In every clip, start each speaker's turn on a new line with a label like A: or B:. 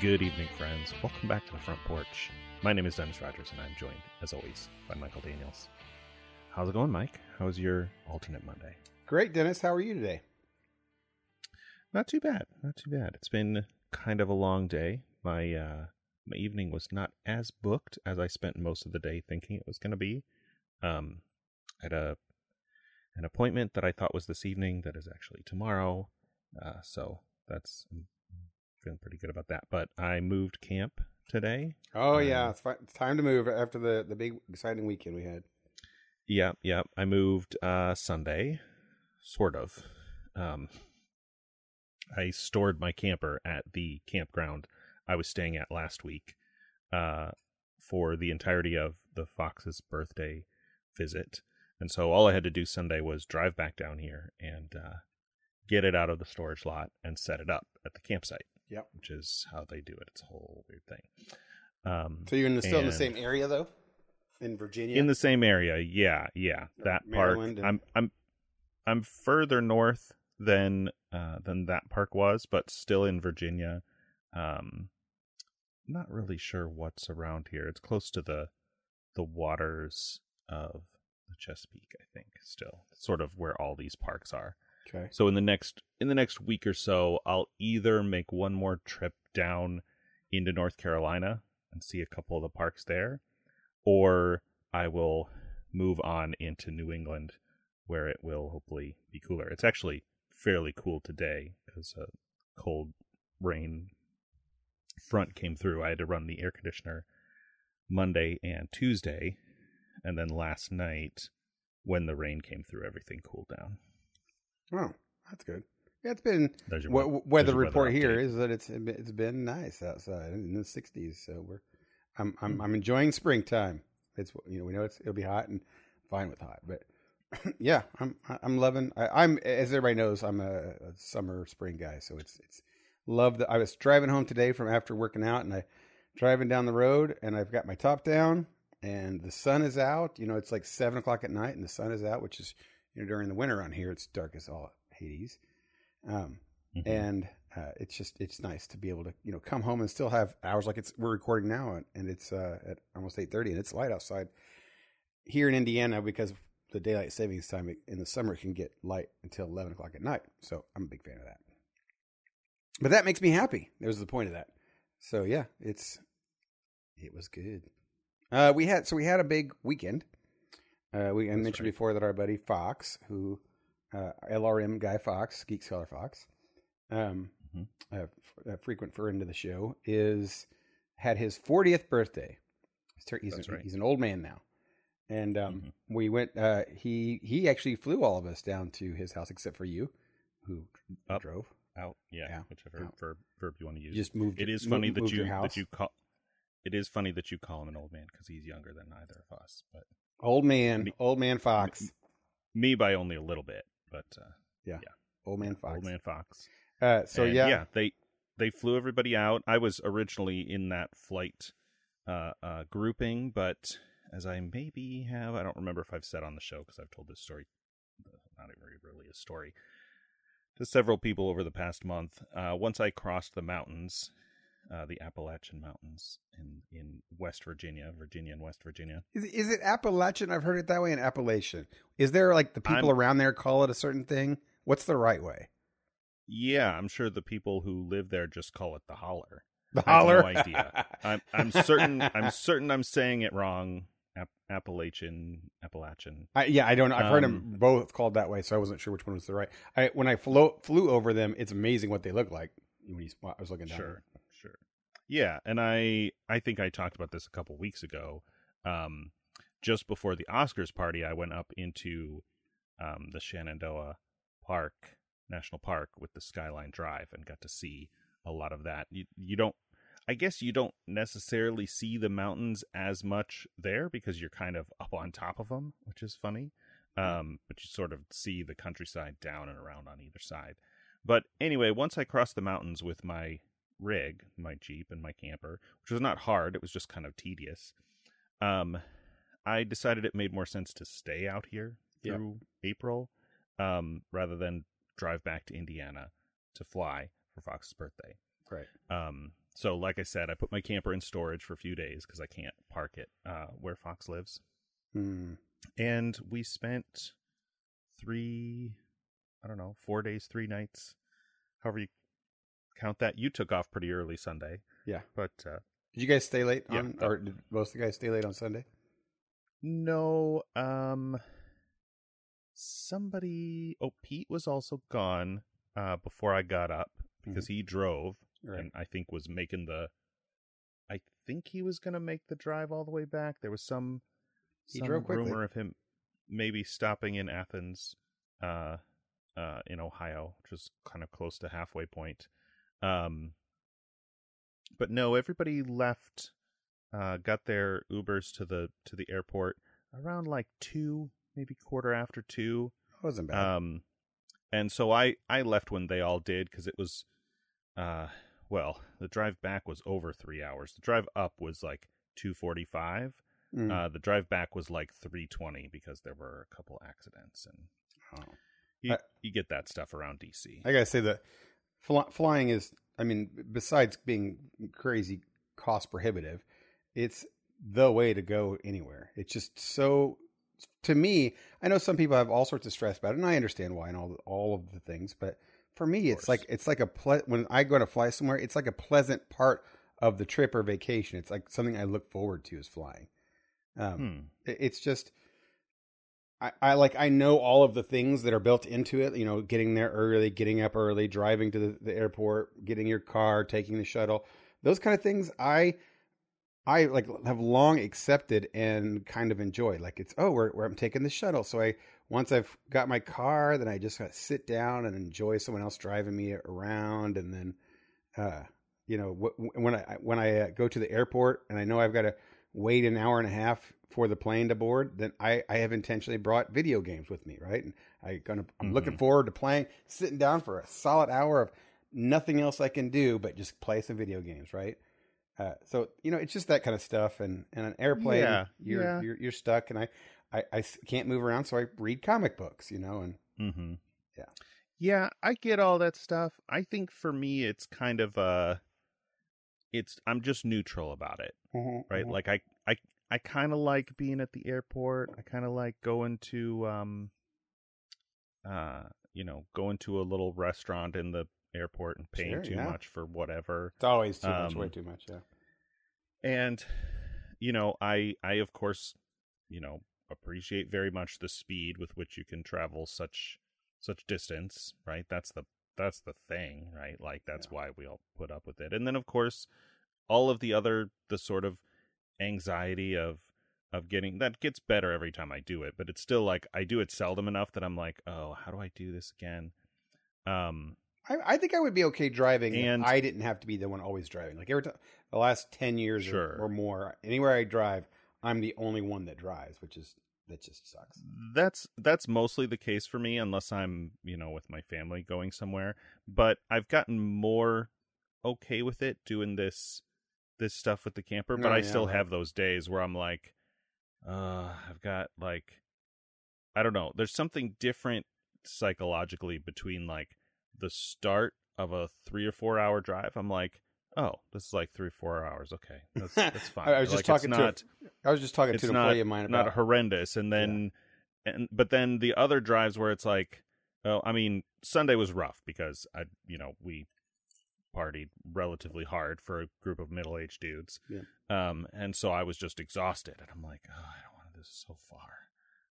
A: Good evening, friends. Welcome back to the front porch. My name is Dennis Rogers, and I'm joined, as always, by Michael Daniels. How's it going, Mike? How's your alternate Monday?
B: Great, Dennis. How are you today?
A: Not too bad. Not too bad. It's been kind of a long day. My uh, my evening was not as booked as I spent most of the day thinking it was going to be. Um, I had a an appointment that I thought was this evening that is actually tomorrow. Uh, so that's I'm feeling pretty good about that. But I moved camp today.
B: Oh
A: Um,
B: yeah, it's, fi- it's time to move after the the big exciting weekend we had.
A: Yeah, yeah. I moved uh Sunday, sort of. Um I stored my camper at the campground I was staying at last week uh for the entirety of the Fox's birthday visit. And so all I had to do Sunday was drive back down here and uh get it out of the storage lot and set it up at the campsite.
B: Yep.
A: Which is how they do it. It's a whole weird thing. Um
B: So you're in the, still in the same area though, in Virginia.
A: in the same area. Yeah. Yeah.
B: Uh,
A: that
B: Maryland
A: park
B: and-
A: i'm i'm i'm further north than uh than that park was but still in virginia. Um not really sure what's around here. It's close to the the waters of the chesapeake i think still. Sort of where all these parks are
B: okay.
A: so in the next in the next week or so, I'll either make one more trip down into North Carolina and see a couple of the parks there, or I will move on into New England where it will hopefully be cooler. It's actually fairly cool today because a cold rain front came through. I had to run the air conditioner Monday and Tuesday, and then last night when the rain came through, everything cooled down.
B: Oh, that's good. Yeah, it's been we- weather report here
A: update.
B: is that it's it's been nice outside in the 60s. So we're I'm I'm
A: Hmm.
B: I'm enjoying springtime. It's you know we know it's it'll be hot and fine with hot, but yeah, I'm I'm loving. I, I'm as everybody knows, I'm a, a summer spring guy. So it's it's love that I was driving home today from after working out, and I driving down the road, and I've got my top down, and the sun is out. You know, it's like seven o'clock at night, and the sun is out, which is you know during the winter on here, it's dark as all Hades. Um,
A: Mhm.
B: and uh, it's just it's nice to be able to you know come home and still have hours like it's we're recording now and, and it's uh, at almost eight thirty and it's light outside here in Indiana because the daylight savings time in the summer can get light until eleven o'clock at night. So I'm a big fan of that. But that makes me happy. That was the point of that. So yeah, it's it was good. Uh, we had so we had a big weekend. Uh, we I
A: That's
B: mentioned
A: right.
B: before that our buddy Fox, who uh, LRM guy Fox, Geek Scholar Fox, um,
A: Mhm.
B: a, f- a frequent friend of the show, is had his 40th birthday. He's, tur- he's,
A: That's
B: a-
A: right.
B: he's an old man now, and um,
A: Mhm.
B: we went. Uh, he he actually flew all of us down to his house, except for you, who
A: Up.
B: drove.
A: out yeah,
B: Yeah,
A: whichever
B: out.
A: verb verb you want to
B: You
A: use
B: just moved.
A: it is funny that you that you call it is funny that you call him an old man because he's younger than either of us but
B: old man,
A: Me-
B: old man Fox,
A: me by only a little bit but uh yeah.
B: old man Fox.
A: old man fox
B: Uh, so
A: And,
B: yeah,
A: yeah they they flew everybody out i was originally in that flight uh uh grouping but as i maybe have i don't remember if i've said on the show because i've told this story not even really a story to several people over the past month. Uh, once I crossed the mountains, uh, the Appalachian Mountains in in West Virginia, Virginia and West Virginia.
B: Is, is it Appalachian? I've heard it that way in Appalachian. Is there like the people
A: I'm-
B: around there call it a certain thing? What's the right way?
A: Yeah, I'm sure the people who live there just call it the holler.
B: The
A: I have no
B: holler.
A: idea. I'm I'm certain I'm certain I'm saying it wrong. Appalachian, Appalachian.
B: I, yeah, I don't know. I've heard them
A: Um,
B: both called that way, so I wasn't sure which one was the right. I, when I flew flew over them, it's amazing what they look like. When you, I was looking down.
A: Sure. Yeah, and I I think I talked about this a couple weeks ago. Um, just before the Oscars party, I went up into um, the Shenandoah Park National Park with the Skyline Drive and got to see a lot of that. You you don't. I guess you don't necessarily see the mountains as much there because you're kind of up on top of them, which is funny. Um, but you sort of see the countryside down and around on either side. But anyway, once I crossed the mountains with my rig, my Jeep and my camper, which was not hard, it was just kind of tedious. Um, I decided it made more sense to stay out here
B: Yep.
A: through April, um, rather than drive back to Indiana to fly for Fox's birthday.
B: Right.
A: Um, so like I said, I put my camper in storage for a few days because I can't park it uh, where Fox lives,
B: Hmm.
A: and we spent three, I don't know, four days, three nights, however you count that. You took off pretty early Sunday,
B: Yeah.
A: but uh,
B: Did you guys stay late
A: Yeah.
B: on, or did most of the guys stay late on Sunday?
A: no, um, somebody. Oh, Pete was also gone uh, before I got up because he drove.
B: Right.
A: and I think was making the. I think he was going to make the drive all the way back. There was some,
B: He
A: some
B: drove quickly.
A: rumor of him maybe stopping in Athens, uh, uh, in Ohio, which is kind of close to halfway point. Um, but no, everybody left. Uh, got their Ubers to the to the airport around like two, maybe quarter after two.
B: It wasn't bad.
A: Um, and so I I left when they all did because it was, uh, well, the drive back was over three hours. The drive up was like two forty five.
B: Mm.
A: Uh, the drive back was like three twenty because there were a couple accidents, and
B: Oh.
A: you
B: I-
A: you get that stuff around DC.
B: I gotta say that fly, flying is, I mean, besides being crazy cost prohibitive, it's the way to go anywhere. It's just so. To me, I know some people have all sorts of stress about it, and I understand why and all all of the things. But for me, it's like it's like a ple- when I go to fly somewhere, it's like a pleasant part of the trip or vacation. It's like something I look forward to is flying. Um,
A: Hmm.
B: it- it's just I, I like I know all of the things that are built into it. You know, getting there early, getting up early, driving to the, the airport, getting your car, taking the shuttle. Those kind of things I I like have long accepted and kind of enjoy. Like it's oh, we're I'm taking the shuttle. So I once I've got my car, then I just got to sit down and enjoy someone else driving me around, and then uh, you know wh- when I when I uh, go to the airport and I know I've got to wait an hour and a half for the plane to board, then I, I have intentionally brought video games with me, right? And I gonna I'm looking
A: Mhm.
B: forward to playing, sitting down for a solid hour of nothing else I can do but just play some video games, right? Uh, so you know, it's just that kind of stuff. And and an airplane,
A: Yeah,
B: you're,
A: yeah.
B: you're you're stuck, and I I can't move around, so I read comic books, you know, and
A: Mm-hmm.
B: Yeah.
A: Yeah, I get all that stuff. I think for me, it's kind of uh it's I'm just neutral about it, right? Like I I I kind of like being at the airport. I kind of like going to um uh you know going to a little restaurant in the airport and paying
B: Sure,
A: too
B: yeah.
A: much for whatever.
B: It's always too much,
A: Um,
B: way too much. Yeah.
A: and you know i i of course you know appreciate very much the speed with which you can travel such such distance right that's the that's the thing right like that's
B: Yeah.
A: why we all put up with it and then of course all of the other the sort of anxiety of of getting that gets better every time i do it but it's still like i do it seldom enough that i'm like oh how do i do this again um
B: I, I think I would be okay driving
A: And-
B: if I didn't have to be the one always driving. Like every time, the last ten years or- or, more, anywhere I drive, I'm the only one that drives, which is that just sucks.
A: that's that's mostly the case for me unless i'm you know with my family going somewhere but i've gotten more okay with it doing this this stuff with the camper but
B: Oh,
A: i
B: yeah,
A: still
B: right.
A: have those days where i'm like uh i've got like i don't know there's something different psychologically between like the start of a three or four hour drive i'm like oh this is like three four hours. Okay. That's, that's fine.
B: I was just
A: Like, it's
B: talking to I was just talking to an employee of mine about
A: not horrendous. And then and but then the other drives where it's like oh i mean sunday was rough because i you know we partied relatively hard for a group of middle-aged dudes. Um and so i was just exhausted. And i'm like oh i don't want to this so far.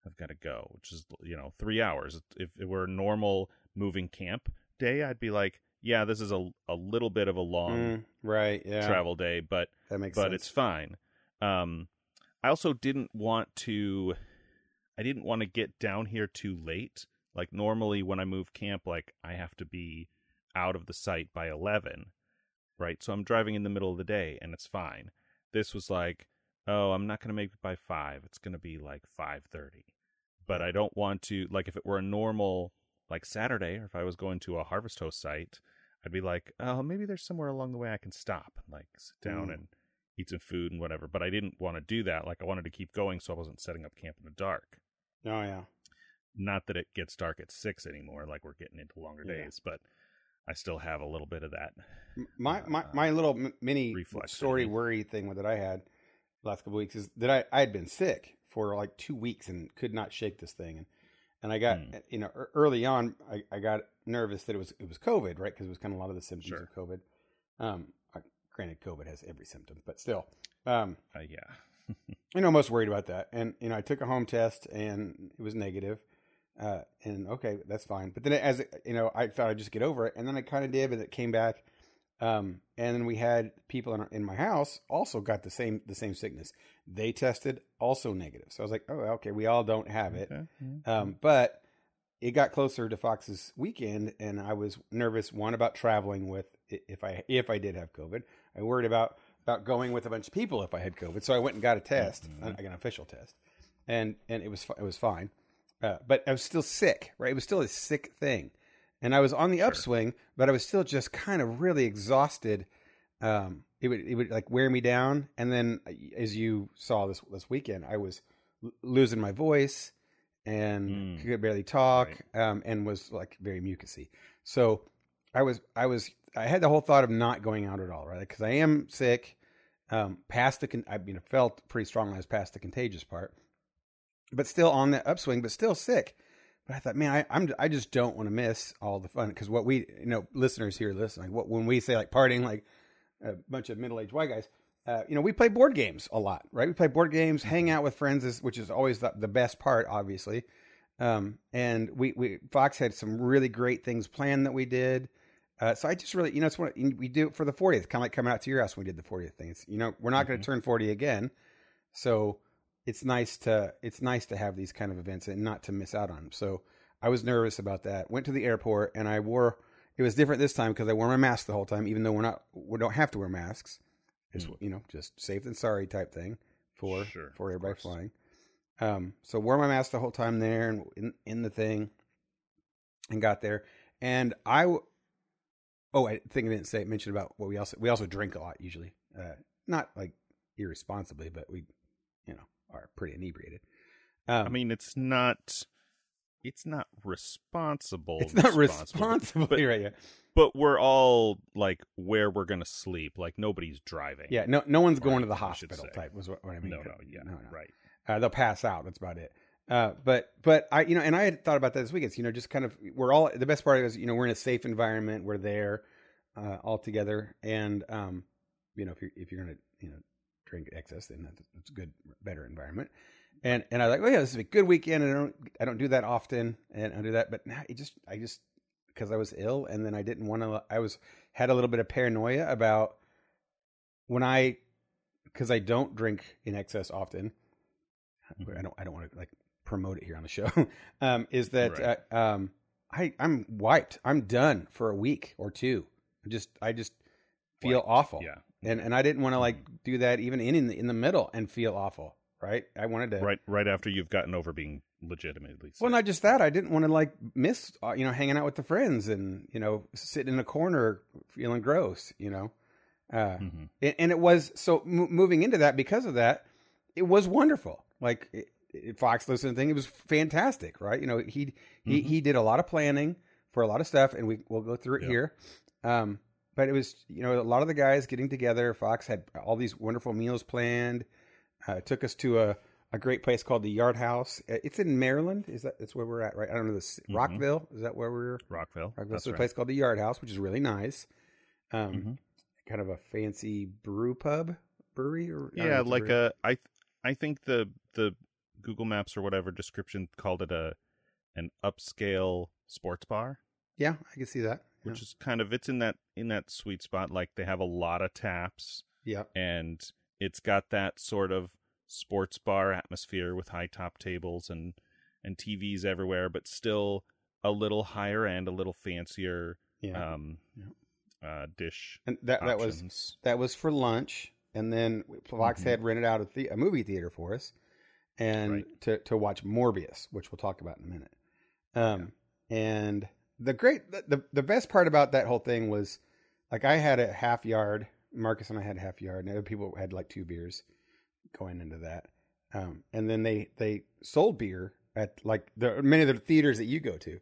A: I've got to go which is you know three hours. If it were a normal moving camp day i'd be like yeah this is a, a little bit of a long
B: Mm, right, yeah,
A: travel day but
B: that makes
A: but
B: sense.
A: it's fine. Um, I also didn't want to. I didn't want to get down here too late. Like normally, when I move camp, like I have to be out of the site by eleven, right? So I'm driving in the middle of the day, and it's fine. This was like, oh, I'm not going to make it by five. It's going to be like five thirty. But I don't want to like if it were a normal like Saturday, or if I was going to a Harvest Host site, I'd be like, oh, maybe there's somewhere along the way I can stop and like sit down
B: Mm.
A: and eat some food and whatever. But I didn't want to do that. Like I wanted to keep going, so I wasn't setting up camp in the dark.
B: oh yeah,
A: Not that it gets dark at six anymore, like we're getting into longer
B: Yeah.
A: days, but I still have a little bit of that.
B: My my,
A: Uh,
B: my little mini story
A: thingy.
B: worry thing that I had the last couple weeks is that I, I had been sick for like two weeks and could not shake this thing and and I got
A: Hmm.
B: you know early on I, I got nervous that it was it was COVID right because it was kind of a lot of the symptoms
A: Sure.
B: of COVID. Um, I, granted, COVID has every symptom, but still, um,
A: Uh, yeah.
B: you know, most worried about that. And you know, I took a home test and it was negative. Uh, and okay, that's fine. But then as you know, I thought I'd just get over it, and then I kind of did, but it came back. Um, and then we had people in, our, in my house also got the same the same sickness. They tested also negative. So I was like, oh, okay, we all don't have it.
A: Okay.
B: Um, but it got closer to Fox's weekend, and I was nervous. One about traveling with if I if I did have COVID. I worried about about going with a bunch of people if I had COVID. So I went and got a test,
A: Mhm.
B: I got an official test, and and it was it was fine. Uh, but I was still sick, right? It was still a sick thing, and I was on the upswing, but I was still just kind of really exhausted. Um, it would it would like wear me down, and then uh, as you saw this this weekend, I was l- losing my voice and
A: Mm.
B: could barely talk, um, and was like very mucusy. So I was I was I had the whole thought of not going out at all, right? Because I am sick. Um, past the con- I mean, I felt pretty strongly I was past the contagious part, but still on the upswing, but still sick. But I thought, man, I, I'm I just don't want to miss all the fun because what we you know listeners here listening, what when we say like partying, like a bunch of middle aged white guys. Uh, you know, we play board games a lot, right? We play board games, hang out with friends, is, which is always the, the best part, obviously. Um, and we, we Fox had some really great things planned that we did. Uh, so I just really, you know, it's what we do it for the 40th, kind of like coming out to your house when we did the 40th thing. It's, you know, we're not going
A: Mhm.
B: to turn 40 again, so it's nice to it's nice to have these kind of events and not to miss out on them. So I was nervous about that. Went to the airport and I wore. It was different this time because I wore my mask the whole time, even though we're not we don't have to wear masks. It's
A: Mm.
B: you know just safe than sorry type thing for
A: Sure,
B: for everybody flying. Um, so wore my mask the whole time there and in in the thing, and got there. And I oh, I think I didn't say mention about what we also we also drink a lot usually. Uh, not like irresponsibly, but we, you know, are pretty inebriated. Um,
A: I mean, it's not. It's not responsible.
B: it's not
A: responsible,
B: responsibly right. Yeah,
A: but we're all like where we're gonna sleep. Like nobody's driving.
B: yeah. No, no one's going to the hospital. Type was what, what I mean.
A: no, no, yeah,
B: no, no.
A: right.
B: Uh, they'll pass out. That's about it. Uh, but but I you know and I had thought about that this weekend. You know, just kind of we're all the best part is you know we're in a safe environment. We're there uh, all together, and um, you know if you're if you're gonna you know drink excess, then that's, that's a good better environment. And and I was like, oh yeah, this is a good weekend. And I don't I don't do that often, and I do that. But now it just I just because I was ill, and then I didn't want to. I was had a little bit of paranoia about when I because I don't drink in excess often. I don't I don't want to like promote it here on the show. um, is that
A: Right.
B: uh, um, I I'm wiped. I'm done for a week or two. I just I just feel
A: Wiped,
B: awful.
A: Yeah.
B: And and I didn't want to like do that even in in the, in the middle and feel awful. Right. I wanted to.
A: Right. Right after you've gotten over being legitimately. Sick.
B: Well, not just that. I didn't want to like miss, uh, you know, hanging out with the friends and you know sitting in a corner feeling gross. You know, uh,
A: Mhm.
B: and, and it was so m- moving into that because of that, it was wonderful. Like it, it, Fox listening thing, it was fantastic, right? You know, he he
A: Mhm.
B: he did a lot of planning for a lot of stuff, and we we'll go through it
A: Yeah.
B: here. Um, but it was you know a lot of the guys getting together. Fox had all these wonderful meals planned. Uh, took us to a, a great place called the Yard House. Uh, It's in Maryland. Is that that's where we're at, right? I don't know this
A: Mhm.
B: Rockville. Is that where we're?
A: Rockville.
B: Rockville.
A: That's
B: So a
A: right.
B: place called the Yard House, which is really nice. Um,
A: Mhm.
B: kind of a fancy brew pub brewery or
A: Yeah, like
B: brewery.
A: a I th- I think the the Google Maps or whatever description called it a an upscale sports bar,
B: yeah, I can see that.
A: Which is kind of it's in that in that sweet spot. Like they have a lot of taps
B: yeah,
A: and it's got that sort of sports bar atmosphere with high top tables and and TVs everywhere, but still a little higher end, a little fancier
B: yeah,
A: um uh dish
B: and that that was that was for lunch, and then Fox
A: Mhm.
B: had rented out a, the- a movie theater for us, and
A: Right.
B: to to watch Morbius, which we'll talk about in a minute. Um, and the great the, the best part about that whole thing was, like, I had a half yard. Marcus and I had a half yard, and other people had like two beers going into that. Um, and then they they sold beer at like the many of the theaters that you go to.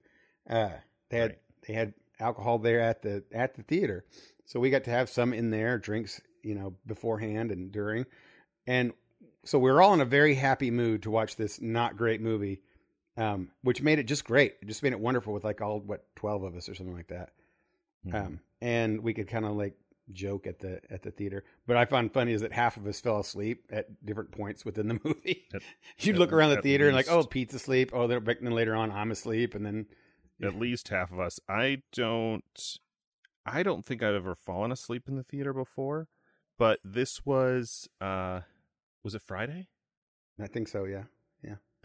B: Uh, they had
A: Right.
B: they had alcohol there at the at the theater, so we got to have some in there, drinks, you know, beforehand and during, and so we were all in a very happy mood to watch this not great movie, um, which made it just great. It just made it wonderful with like all what twelve of us or something like that,
A: Mhm.
B: um, and we could kind of like joke at the at the theater. But I found funny is that half of us fell asleep at different points within the movie.
A: At-
B: You'd
A: at-
B: look around the
A: at
B: theater and like, oh,
A: least.
B: Pete's asleep. Oh, then then later on, I'm asleep, and then
A: at least half of us. I don't I don't think I've ever fallen asleep in the theater before, but this was uh was it Friday
B: I think so. Yeah,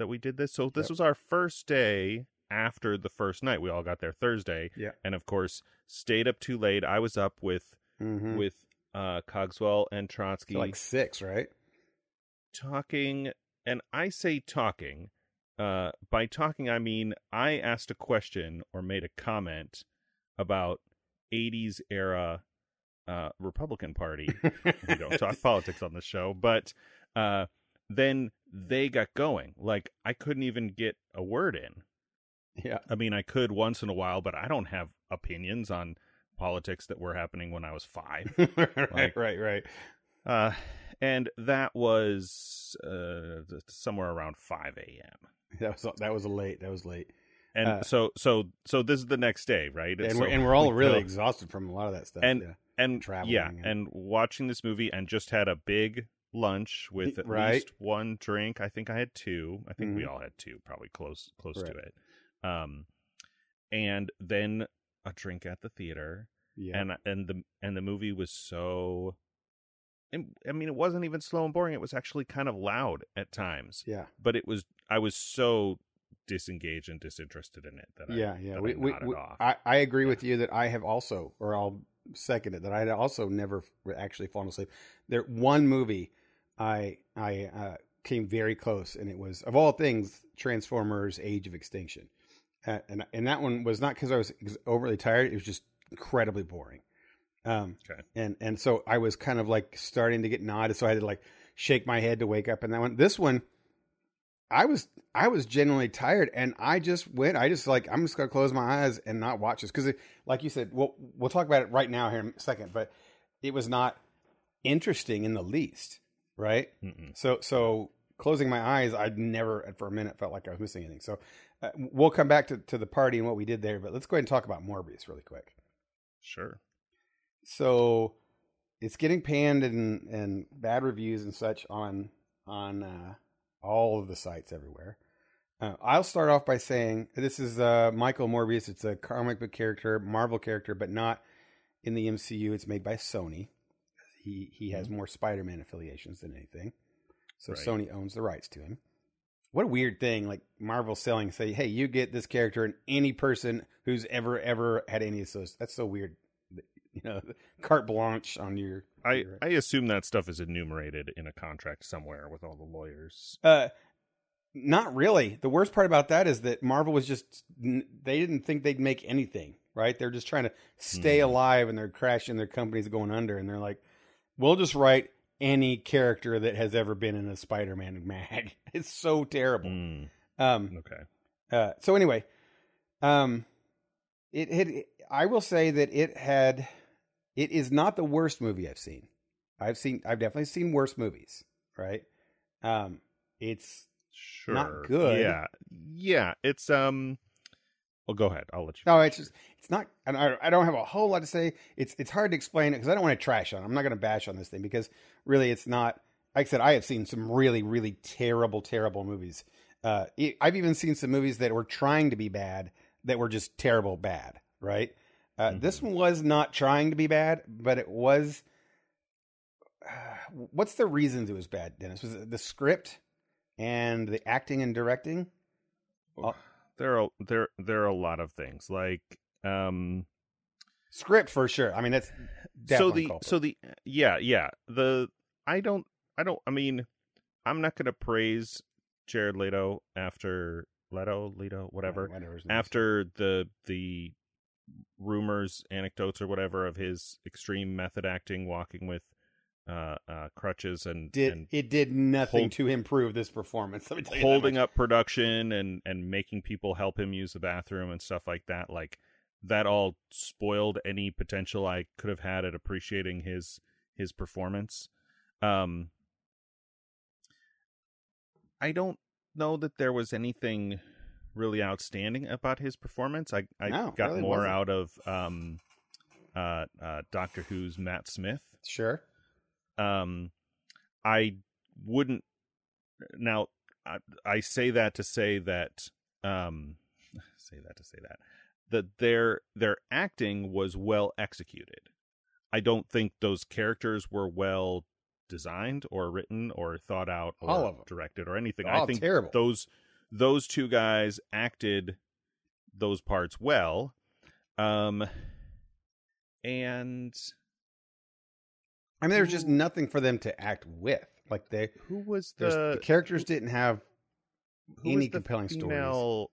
A: that we did this? So this
B: Yep.
A: was our first day after the first night. We all got there Thursday.
B: Yeah.
A: And of course, stayed up too late. I was up with
B: mm-hmm.
A: with uh Cogswell and Trotsky
B: like six, right?
A: talking and I say talking. Uh by talking I mean I asked a question or made a comment about 80s era uh Republican Party. we don't talk politics on the show, but uh then they got going. Like I couldn't even get a word in.
B: Yeah,
A: I mean, I could once in a while, but I don't have opinions on politics that were happening when I was 5.
B: right,
A: Like-
B: right, right.
A: Uh, and that was uh, somewhere around 5 a.m.
B: That was that was late. That was late,
A: And
B: Uh,
A: so, so, so this is the next day, right?
B: and
A: so
B: we're and we're all
A: we
B: really exhausted from a lot of that stuff.
A: And-
B: yeah.
A: and
B: traveling
A: yeah,
B: and-
A: and watching this movie, and just had a big lunch with at
B: Right.
A: least one drink. I think I had two. I think we
B: Mhm.
A: all had two, probably close, close
B: Right.
A: to it. Um, and then a drink at the theater.
B: yeah,
A: and and the and the movie was so I mean it wasn't even slow and boring it was actually kind of loud at times
B: yeah,
A: but it was I was so disengaged and disinterested in it that
B: yeah,
A: I,
B: yeah.
A: that
B: We,
A: I
B: we, we-
A: off.
B: I, I agree with you that I have also, or I'll second it, that I had also never actually fallen asleep. There, one movie I I uh, came very close, and it was of all things Transformers: Age of Extinction, uh, and and that one was not because I was overly tired; it was just incredibly boring. Um,
A: Okay.
B: and and so I was kind of like starting to get nodded, so I had to like shake my head to wake up. And that one, this one, I was I was genuinely tired, and I just went. I just like I'm just gonna close my eyes and not watch this because, like you said, we'll we'll talk about it right now here in a second. But it was not interesting in the least, right?
A: Mm-mm.
B: So so closing my eyes, I'd never for a minute felt like I was missing anything. So uh, we'll come back to to the party and what we did there, but let's go ahead and talk about Morbius really quick.
A: sure
B: So it's getting panned and and bad reviews and such on on uh, all of the sites everywhere. Uh, I'll start off by saying this is uh, Michael Morbius. It's a comic book character, Marvel character, but not in the MCU. It's made by Sony. He he has more Spider-Man affiliations than anything, so
A: Right.
B: Sony owns the rights to him. What a weird thing! Like Marvel selling, say, "Hey, you get this character and any person who's ever ever had any of association." That's so weird. You know, carte blanche on your.
A: I
B: your-
A: I assume that stuff is enumerated in a contract somewhere with all the lawyers
B: Uh, not really. The worst part about that is that Marvel was just they didn't think they'd make anything, right? They're just trying to stay
A: Mhm.
B: alive and they're crashing their companies going under and they're like, "We'll just write any character that has ever been in a Spider-Man mag." It's so terrible.
A: Mm,
B: Um
A: okay
B: uh, so anyway, um, it had. I will say that it had. It is not the worst movie I've seen. I've seen. I've definitely seen worse movies. Right. Um, it's
A: sure not
B: good.
A: yeah yeah it's um well go ahead I'll let you
B: no. It's just. It's not. And I. I don't have a whole lot to say. It's. It's hard to explain it because I don't want to trash on. it. I'm not going to bash on this thing because really, it's not. Like I said, I have seen some really, really terrible, terrible movies. Uh, I've even seen some movies that were trying to be bad that were just terrible bad. Right. Uh, This
A: Mhm.
B: one was not trying to be bad, but it was. what's the reasons it was bad, Dennis? Was it the script and the acting and directing? Uh,
A: there are there there are a lot of things like um
B: Script for sure. I mean, that's
A: so the
B: culprit.
A: so the yeah yeah the I don't I don't I mean I'm not gonna praise Jared Leto after Leto Leto whatever
B: Whatever his name is.
A: after the the rumors anecdotes or whatever of his extreme method acting walking with uh uh crutches and
B: did
A: and
B: it did nothing
A: hold-
B: to improve this performance. Let me tell you
A: holding up production and and making people help him use the bathroom and stuff like that like that all spoiled any potential I could have had at appreciating his his performance. Um, I don't know that there was anything really outstanding about his performance. I I
B: No,
A: got
B: really
A: more
B: wasn't.
A: out of um, uh, uh, Doctor Who's Matt Smith.
B: Sure.
A: Um, I wouldn't now. I, I say that to say that um, say that to say that that their their acting was well executed. I don't think those characters were well designed or written or thought out or
B: All of 'em.
A: directed or anything.
B: All
A: I think
B: terrible.
A: those those two guys acted those parts well. Um and
B: I mean, there was just nothing for them to act with. Like they,
A: who was
B: there's-
A: the,
B: the characters didn't have any
A: was the
B: compelling stories.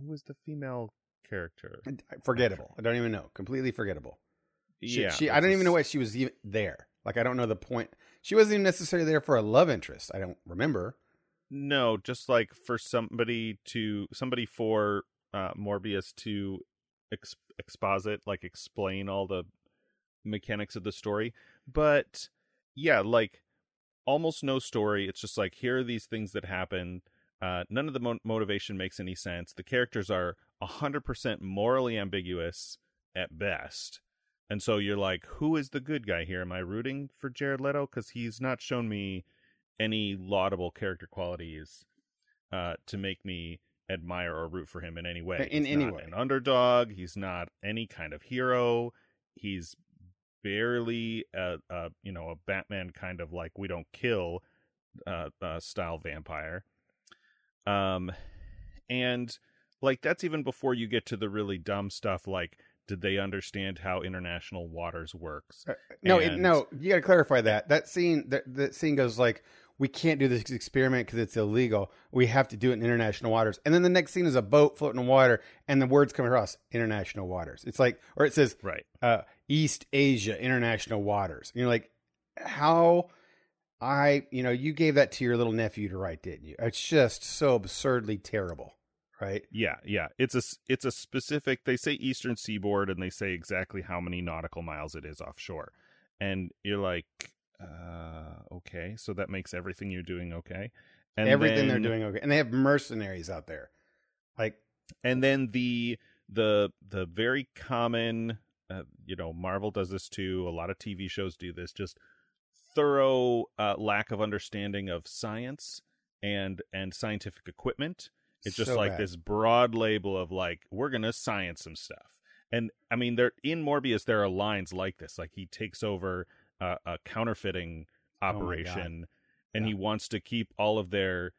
A: Who was the female character?
B: forgettable. I don't even know. Completely forgettable. She,
A: yeah,
B: she I don't even know why she was even there. Like I don't know the point. She wasn't even necessarily there for a love interest. I don't remember.
A: No, just like for somebody to somebody for uh, Morbius to ex- exposit, like explain all the mechanics of the story. But yeah, like almost no story. It's just like here are these things that happen. Uh, none of the mo- motivation makes any sense. The characters are hundred percent morally ambiguous at best. And so you're like, who is the good guy here? Am I rooting for Jared Leto? Because he's not shown me any laudable character qualities uh, to make me admire or root for him in any way.
B: In
A: He's
B: any
A: not
B: way.
A: an underdog. He's not any kind of hero. He's barely a, a you know a Batman kind of like we don't kill uh, uh, style vampire. Um, and like that's even before you get to the really dumb stuff like did they understand how international waters works?
B: No, it, no, you got to clarify that. That scene, that, that scene goes like, "We can't do this experiment because it's illegal. We have to do it in international waters." And then the next scene is a boat floating in water, and the words come across international waters. It's like, or it says
A: Right.
B: uh, East Asia international waters. And you're like, how? I, you know, you gave that to your little nephew to write, didn't you? It's just so absurdly terrible, right?
A: Yeah, yeah. It's a it's a specific. They say eastern seaboard, and they say exactly how many nautical miles it is offshore, and you're like, uh, okay, so that makes everything you're doing okay. And
B: Everything they're doing okay, and they have mercenaries out there, like
A: and then the the the very common, uh, you know, Marvel does this too. A lot of TV shows do this. Just thorough uh, lack of understanding of science and and scientific equipment. It's just
B: so
A: like
B: bad.
A: this broad label of like we're gonna science some stuff. And I mean, there in Morbius there are lines like this. Like he takes over uh, a counterfeiting
B: Oh
A: operation, and
B: Yeah.
A: he wants to keep all of their.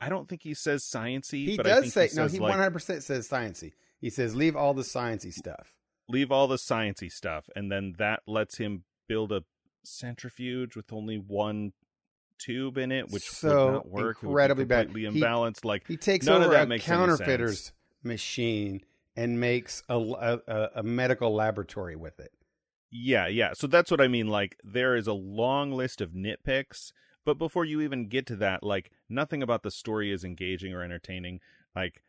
A: I don't think he says sciency,
B: He
A: but I
B: does say
A: he
B: no. He one hundred percent says sciency. He says leave all the sciency stuff.
A: Leave all the sciency stuff, and then that lets him build a centrifuge with only one tube in it, which
B: So
A: would not work. It would be
B: incredibly bad.
A: completely
B: He-
A: imbalanced. like
B: He takes
A: None of
B: over
A: that
B: a counterfeiter's machine and makes a, a- a medical laboratory with it.
A: Yeah, yeah. So that's what I mean. Like, there is a long list of nitpicks, but before you even get to that, like, nothing about the story is engaging or entertaining. Like,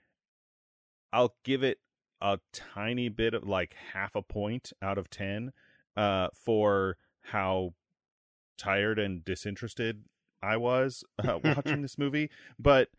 A: I'll give it a tiny bit of like half a point out of 10 uh, for how tired and disinterested I was uh, watching this movie. But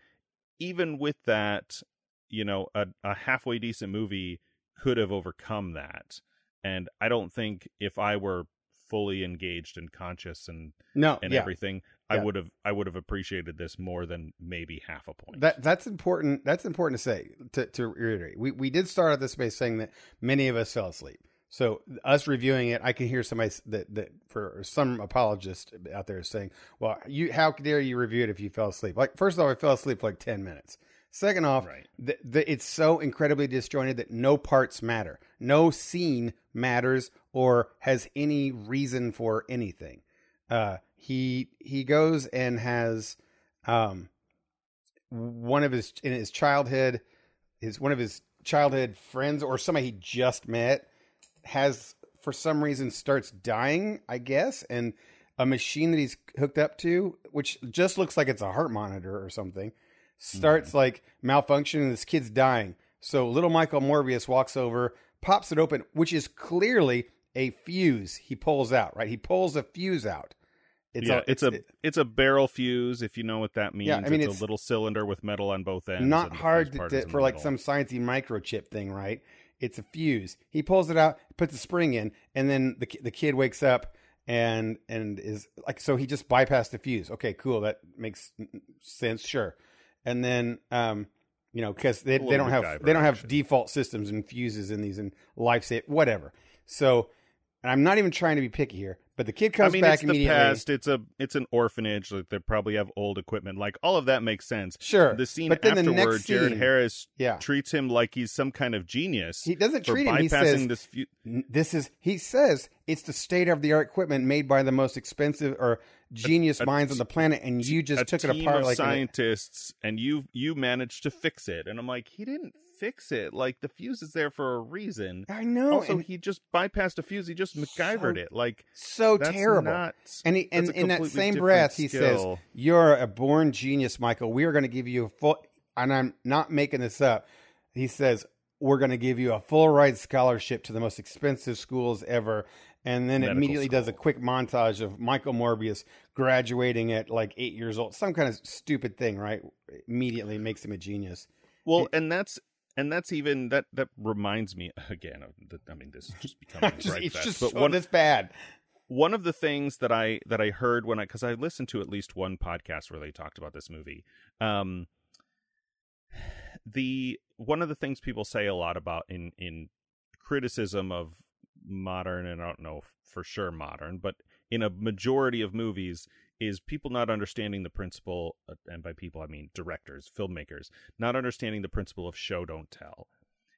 A: even with that, you know, a, a halfway decent movie could have overcome that and I don't think if I were fully engaged and conscious and
B: No,
A: and
B: yeah,
A: everything, I would have I would have appreciated this more than maybe half a point.
B: that that's important. That's important to say to, to reiterate. We we did start out this space saying that many of us fell asleep. So us reviewing it, I can hear somebody that that for some apologist out there saying, "Well, you how dare you review it if you fell asleep?" Like first of all, I fell asleep for like ten minutes. Second off,
A: Right.
B: the, the, it's so incredibly disjointed that no parts matter. No scene matters or has any reason for anything. Uh, he he goes and has um, one of his in his childhood, his one of his childhood friends or somebody he just met has for some reason starts dying, I guess, and a machine that he's hooked up to, which just looks like it's a heart monitor or something, starts like malfunctioning. This kid's dying. So little Michael Morbius walks over, pops it open, which is clearly a fuse he pulls out. Right, he pulls a fuse out.
A: Yeah, it's a
B: it-
A: it's a barrel fuse if you know what that means.
B: Yeah, I mean,
A: it's,
B: it's
A: a little cylinder with metal on both ends.
B: not hard to, to- for
A: the
B: like some sciencey microchip thing, right? It's a fuse. He pulls it out, puts a spring in, and then the the kid wakes up and and is like, so he just bypassed the fuse. Okay, cool, that makes sense, sure. And then, um, you know, because they, they don't have they don't have default systems and fuses in these and life save whatever. So, and I'm not even trying to be picky here, but the kid comes
A: I mean,
B: back
A: it's the past. It's a it's an orphanage. Like they probably have old equipment. Like all of that makes sense.
B: Sure,
A: The scene
B: but then the
A: afterward,
B: next
A: Jared
B: scene-
A: Harris
B: yeah,
A: treats him like he's some kind of genius
B: he doesn't treat him. He says,
A: this. Fu-
B: this is he says it's the state of the art equipment made by the most expensive or genius
A: a-
B: minds on the planet and you just
A: a
B: took it apart like an-
A: scientists, and you you managed to fix it. And I'm like, he didn't fix it. Like the fuse is there for a reason.
B: I know
A: also,
B: and
A: he just bypassed a fuse. He just MacGyvered
B: So
A: it. Like
B: so
A: that's
B: terrible
A: Not,
B: and he, and in that same breath he says you're a born genius Michael we are going to give you a full and I'm not making this up he says we're going to give you a full ride scholarship to the most expensive schools ever and then
A: Medical
B: immediately does a quick montage of Michael Morbius graduating at like 8 years old some kind of stupid thing right immediately makes him a genius
A: Well,
B: It-
A: and that's and that's even that that reminds me again. Of the, I mean, this is just becoming
B: Just-
A: right
B: it's
A: fast,
B: just
A: but
B: so
A: one
B: this bad.
A: one of the things that I that I heard when I because I listened to at least one podcast where they talked about this movie. Um, the one of the things people say a lot about in in criticism of modern and I don't know for sure modern, but in a majority of movies is people not understanding the principle uh, and by people I mean directors, filmmakers, not understanding the principle of show don't tell.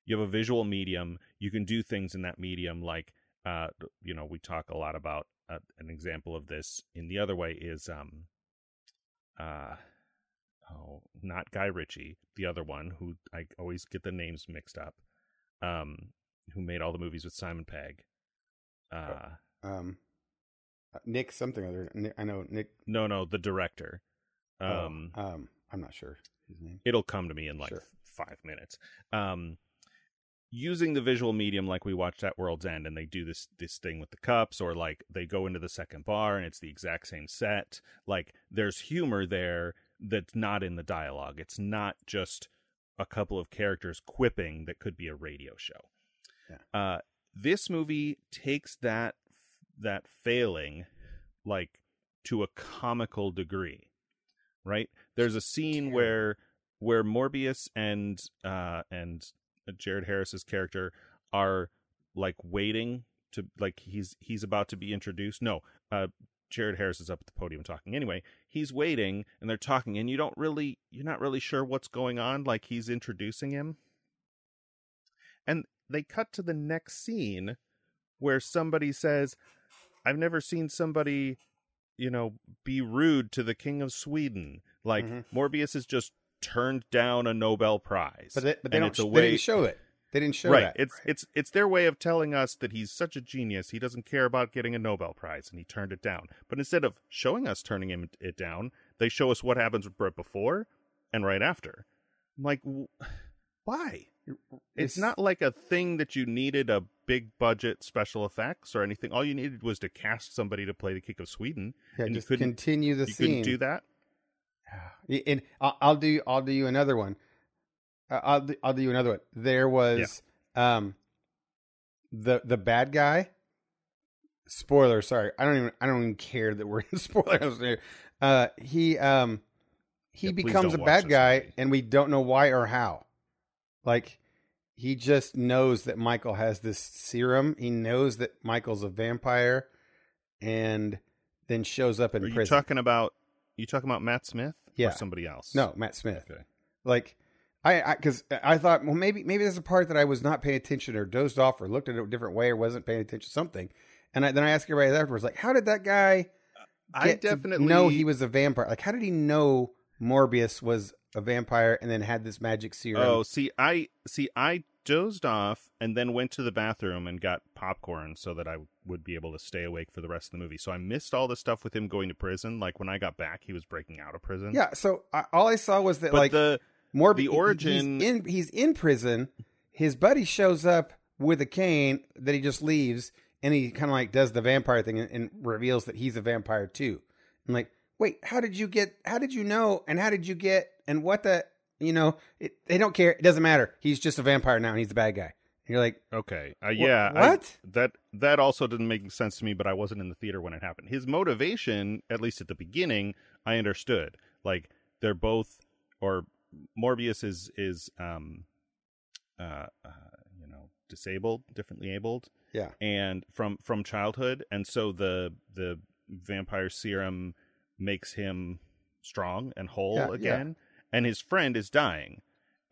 A: You have a visual medium, you can do things in that medium like uh you know, we talk a lot about uh, an example of this in the other way is um uh oh, not Guy Ritchie, the other one who I always get the names mixed up. Um who made all the movies with Simon Pegg. Uh
B: Um, Nick something other. Nick, I know Nick.
A: no, no, the director. Um
B: oh, um, I'm not sure his name.
A: it'll come to me in like
B: Sure.
A: 5 minutes. Um using the visual medium like we watched at World's End and they do this this thing with the cups or like they go into the second bar and it's the exact same set. Like there's humor there that's not in the dialogue. It's not just a couple of characters quipping that could be a radio show.
B: Yeah.
A: Uh this movie takes that that failing like to a comical degree. Right? There's a scene where where Morbius and uh and Jared Harris's character are like waiting to like he's he's about to be introduced. No, uh Jared Harris is up at the podium talking anyway. He's waiting and they're talking and you don't really you're not really sure what's going on like he's introducing him. And they cut to the next scene where somebody says, "I've never seen somebody, you know, be rude to the king of Sweden." Like
B: Mhm.
A: Morbius has just turned down a Nobel Prize.
B: But they, but they don't.
A: it's a
B: They didn't show it. They didn't show it.
A: right.
B: that.
A: It's it's it's their way of telling us that he's such a genius. He doesn't care about getting a Nobel Prize, and he turned it down. But instead of showing us turning him it down, they show us what happens right before and right after. I'm like, why? It's, not like a thing that you needed a big budget special effects or anything. All you needed was to cast somebody to play the King of Sweden.
B: Yeah,
A: and you
B: just
A: couldn't-
B: continue the
A: you
B: scene.
A: couldn't do that.
B: And I'll, do. I'll do you another one. I'll do, I'll do you another one. There was um the the bad guy. Spoiler. Sorry, I don't even. I don't even care that we're in spoilers. Uh, he um he
A: Yeah,
B: becomes a bad guy,
A: movie.
B: and we don't know why or how. Like he just knows that Michael has this serum. He knows that Michael's a vampire, and then shows up in
A: Are you
B: prison.
A: talking about? You talking about Matt Smith?
B: Yeah.
A: Or somebody else?
B: no, Matt Smith.
A: Okay.
B: Like I because I, thought well maybe maybe there's a part that I was not paying attention or dozed off or looked at it a different way or wasn't paying attention to something, and I, then I asked everybody afterwards like how did that guy
A: I definitely
B: know he was a vampire? Like how did he know Morbius was a vampire and then had this magic serum?
A: Oh, see, I see. I dozed off and then went to the bathroom and got popcorn so that I would be able to stay awake for the rest of the movie. So I missed all the stuff with him going to prison. Like when I got back, he was breaking out of prison.
B: yeah. So I, all I saw was that
A: but
B: like
A: the
B: more
A: the origin-
B: he's in he's in prison. His buddy shows up with a cane that he just leaves and he kind of like does the vampire thing and, and reveals that he's a vampire too. I'm like, wait, how did you get? How did you know? And how did you get? And what the? You know, it, they don't care. It doesn't matter. He's just a vampire now, and he's the bad guy. And you're like,
A: Okay. Uh, yeah. I-
B: what?
A: that that also didn't make sense to me, but I wasn't in the theater when it happened. His motivation, at least at the beginning, I understood. Like they're both, or Morbius is is um, uh, uh you know, disabled, differently abled,
B: yeah,
A: and from from childhood, and so the the vampire serum makes him strong and whole
B: Yeah, yeah.
A: And his friend is dying,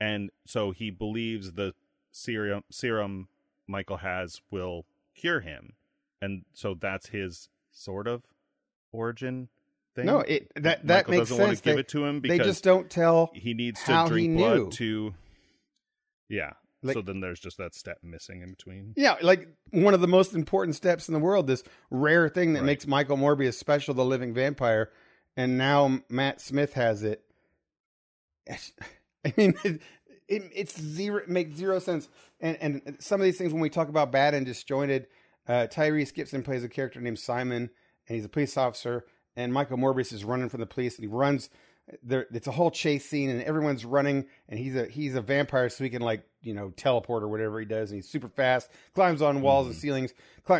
A: and so he believes the serum serum Michael has will cure him, and so that's his sort of origin thing.
B: no, it that that
A: Michael
B: makes
A: doesn't want
B: sense.
A: to give
B: They,
A: it to him because they
B: just don't tell.
A: he needs to drink blood to. Yeah.
B: Like-
A: so then there's just that step missing in between.
B: Yeah, like one of the most important steps in the world. This rare thing that
A: Right.
B: makes Michael Morbius special, the living vampire, and now Matt Smith has it. I mean, it, it, it's zero. It makes zero sense. And and some of these things when we talk about bad and disjointed, uh, Tyrese Gibson plays a character named Simon, and he's a police officer. And Michael Morbius is running from the police, and he runs. There, it's a whole chase scene, and everyone's running, and he's a he's a vampire, so he can like you know teleport or whatever he does, and he's super fast, climbs on walls and ceilings,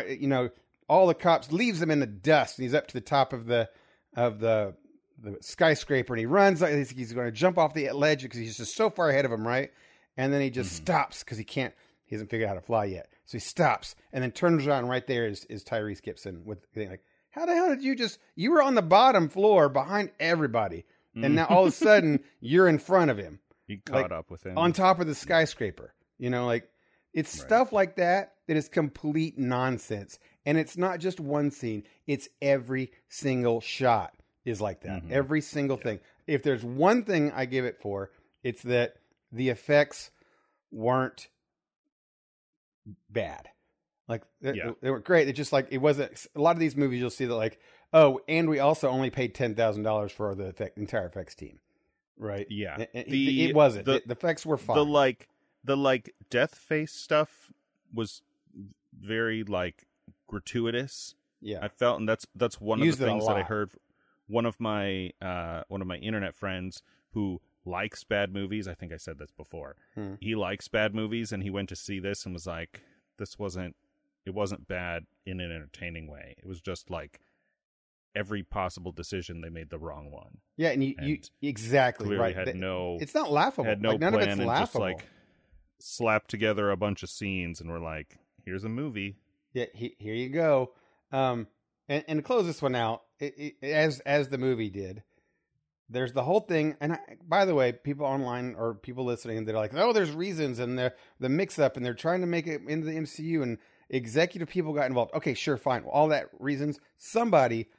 B: you know, all the cops leaves him in the dust, and he's up to the top of the of the the skyscraper, and he runs like he's, he's going to jump off the ledge because he's just so far ahead of him, right? And then he just mm-hmm. stops because he can't, he hasn't figured out how to fly yet, so he stops, and then turns around, right there is is Tyrese Gibson with like, how the hell did you just? You were on the bottom floor behind everybody, and now all of a mm-hmm. sudden you're in front of him
A: He caught
B: like,
A: up with him.
B: on top of the skyscraper. You know, like it's
A: Right.
B: stuff like that that is complete nonsense. And it's not just one scene, it's every single shot is like that.
A: Mhm.
B: Every single thing. If there's one thing I give it for, it's that the effects weren't bad. Like they,
A: Yeah.
B: they were great. It just like it wasn't a lot of these movies you'll see that like, oh, and we also only paid ten thousand dollars for the effect, entire effects team. Right.
A: Yeah.
B: It, it-
A: The-
B: it wasn't.
A: the-
B: The, effects were fine.
A: the like the like death face stuff was very like gratuitous.
B: yeah.
A: I felt, and that's that's one
B: Used
A: of the things that I heard. One of my uh, one of my internet friends who likes bad movies. I think I said this before.
B: Hmm.
A: He likes bad movies, and he went to see this and was like, "This wasn't. It wasn't bad in an entertaining way. It was just like." Every possible decision, they made the wrong one.
B: Yeah, and you, you exactly right.
A: had
B: That-
A: no
B: it's not laughable.
A: had no
B: like, none
A: plan
B: of it's
A: and
B: laughable.
A: just like slapped together a bunch of scenes and we're like, here's a movie.
B: yeah, he, here you go. Um, and, and to close this one out, it, it, as as the movie did, there's the whole thing. And I, by the way, people online or people listening, they're like, oh, there's reasons, and they're the mix up, and they're trying to make it into the MCU, and executive people got involved. Okay, sure, fine, all that reasons. Somebody,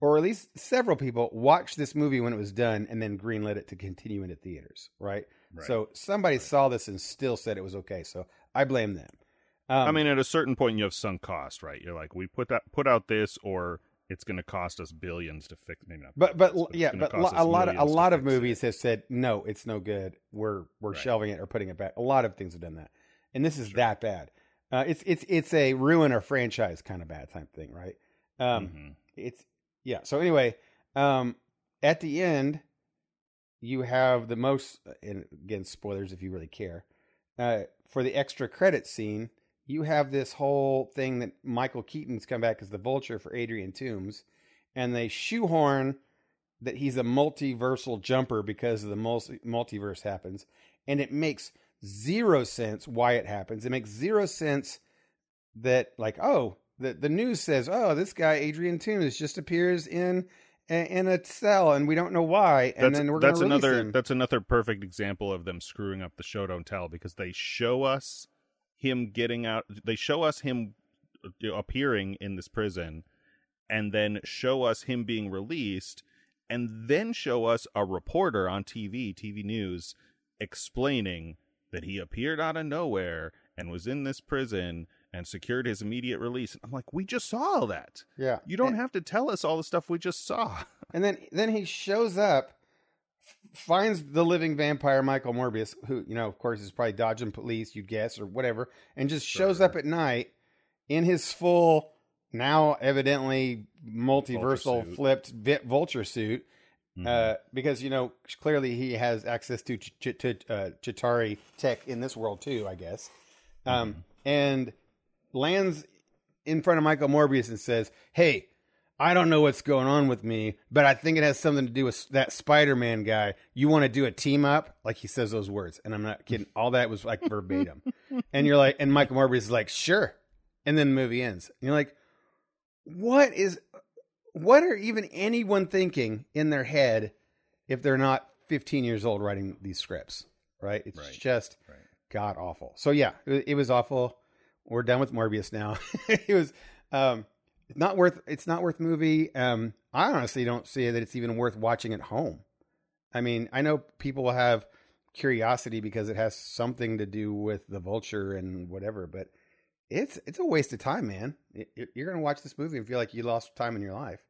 B: or at least several people, watched this movie when it was done, and then greenlit it to continue into theaters, right?
A: Right.
B: So somebody saw this and still said it was okay. So I blame them. Um,
A: I mean, at a certain point, you have sunk cost, right? You're like, we put that put out this, or it's going to cost us billions to fix. Maybe not,
B: but but
A: billions,
B: yeah, but lo- a lot of a lot of
A: fix it.
B: movies have said no, it's no good. We're we're
A: Right.
B: shelving it or putting it back. A lot of things have done that, and this is that bad. Uh, it's it's it's a ruin or franchise kind of bad type thing, right? Um,
A: Mhm.
B: it's yeah. So anyway, um, at the end, you have the most, and again, spoilers if you really care. Uh, for the extra credit scene, you have this whole thing that Michael Keaton's come back as the Vulture for Adrian Toombs, and they shoehorn that he's a multiversal jumper because of the multi- multiverse happens, and it makes zero sense why it happens. It makes zero sense that like oh the the news says oh this guy Adrian Toombs just appears in in a cell and we don't know why and
A: that's
B: then we're
A: that's another
B: him.
A: that's another perfect example of them screwing up the show don't tell because they show us him getting out. They show us him uh, appearing in this prison, and then show us him being released, and then show us a reporter on TV, TV news, explaining that he appeared out of nowhere and was in this prison and secured his immediate release. I'm like, we just saw all that.
B: yeah
A: You don't
B: and,
A: have to tell us all the stuff we just saw.
B: and then then he shows up finds the living vampire Michael Morbius, who you know, of course, is probably dodging police, you'd guess, or whatever, and just shows up at night in his full, now evidently multiversal flipped vulture suit,
A: Mhm.
B: uh, because you know clearly he has access to ch- ch- ch- uh, Chitauri tech in this world too, I guess, um,
A: Mm-hmm.
B: and lands in front of Michael Morbius and says, "Hey." I don't know what's going on with me, but I think it has something to do with that Spider-Man guy. You want to do a team up? Like he says those words, and I'm not kidding. All that was like verbatim. and you're like, and Michael Morbius is like, sure. And then the movie ends. And you're like, what is, what are even anyone thinking in their head if they're not 15 years old writing these scripts? Right? It's
A: Right.
B: just
A: Right.
B: god awful. So yeah, it, it was awful. We're done with Morbius now. it was um it's not worth it's not worth movie. Um I honestly don't see that it's even worth watching at home. I mean, I know people will have curiosity because it has something to do with the vulture and whatever, but it's it's a waste of time, man. It- You're going to watch this movie and feel like you lost time in your life.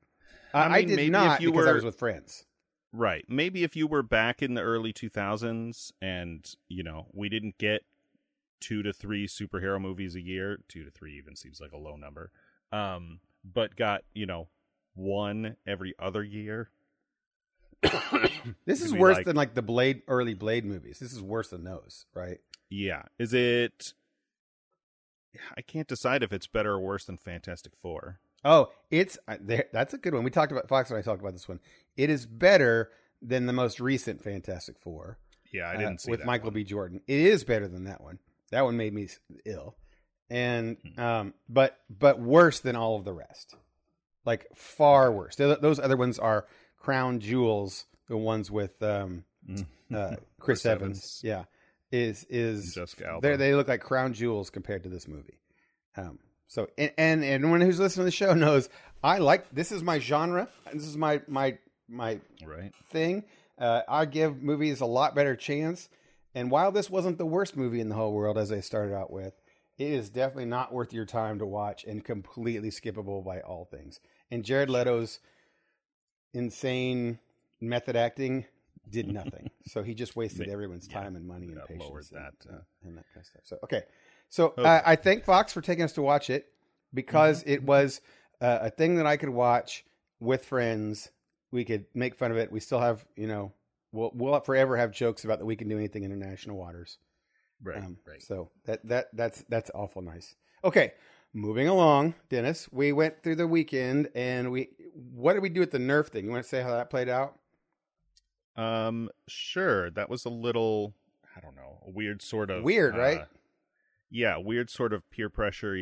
A: I
B: I, I did
A: maybe if
B: not
A: you
B: because I was with friends.
A: Right. Maybe if you were back in the early 2000s and, you know, we didn't get two to three superhero movies a year, two to three even seems like a low number, um, but got, you know, one every other year.
B: This is worse
A: like-
B: than like the Blade early Blade movies. This is worse than those, right?
A: Yeah. Is it. I can't decide if it's better or worse than Fantastic Four.
B: Oh, it's uh. That's a good one. We talked about Fox and I talked about this one. It is better than the most recent Fantastic Four.
A: Yeah, I
B: uh,
A: didn't see
B: with Michael
A: one.
B: B. Jordan. It is better than that one. That one made me ill, and
A: Hmm.
B: um, but but worse than all of the rest. Like far worse. Th- Those other ones are crown jewels. The ones with um,
A: Mm.
B: uh, Chris,
A: Chris
B: Evans.
A: Evans.
B: Yeah, is is
A: And Jessica Alba.
B: they they look like crown jewels compared to this movie. Um, so and, and and anyone who's listening to the show knows I like this is my genre. This is my my my
A: Right.
B: thing. Uh, I give movies a lot better chance. And while this wasn't the worst movie in the whole world, as I started out with, it is definitely not worth your time to watch and completely skippable by all things. And Jared Leto's insane method acting did nothing. so he just wasted everyone's
A: yeah,
B: time and money and patience
A: lowered
B: and,
A: that, uh,
B: and that kind of stuff. So okay, so
A: Okay.
B: I, I thank Fox for taking us to watch it because
A: Mm-hmm.
B: it was uh, a thing that I could watch with friends. We could make fun of it. We still have, you know, we'll we'll forever have jokes about that we can do anything in international waters.
A: Right.
B: Um,
A: right.
B: So that that that's that's awful nice. Okay, moving along, Dennis. We went through the weekend and we what did we do with the Nerf thing? You want to say how that played out?
A: Um, sure. That was a little, I don't know, a weird sort of
B: Weird, right?
A: uh, Yeah, weird sort of peer pressure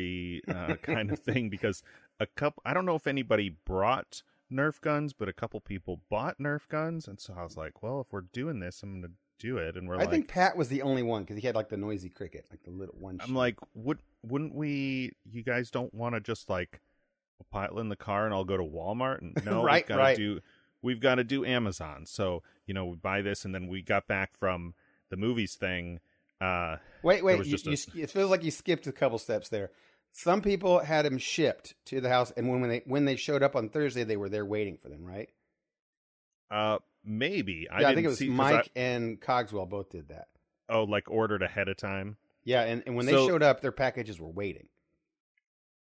A: uh, kind of thing because a couple. I don't know if anybody brought Nerf guns, but a couple people bought Nerf guns, and so I was like, well, if we're doing this, I'm gonna do it. And we're
B: I
A: like,
B: think Pat was the only one because he had like the noisy cricket, like the little one.
A: I'm like, would wouldn't we? You guys don't want to just like pile in the car and I'll go to Walmart and no,
B: Right,
A: we've got to
B: right.
A: do we've got to do Amazon. So you know, we buy this and then we got back from the movies thing. Uh,
B: Wait, wait. You,
A: just
B: you, it feels like you skipped a couple steps there. Some people had them shipped to the house, and when, when they when they showed up on Thursday, they were there waiting for them, right?
A: uh, maybe I
B: yeah, I think it was
A: see
B: Mike and Cogswell both did that.
A: Oh, like ordered ahead of time.
B: Yeah, and, and when they showed up, their packages were waiting.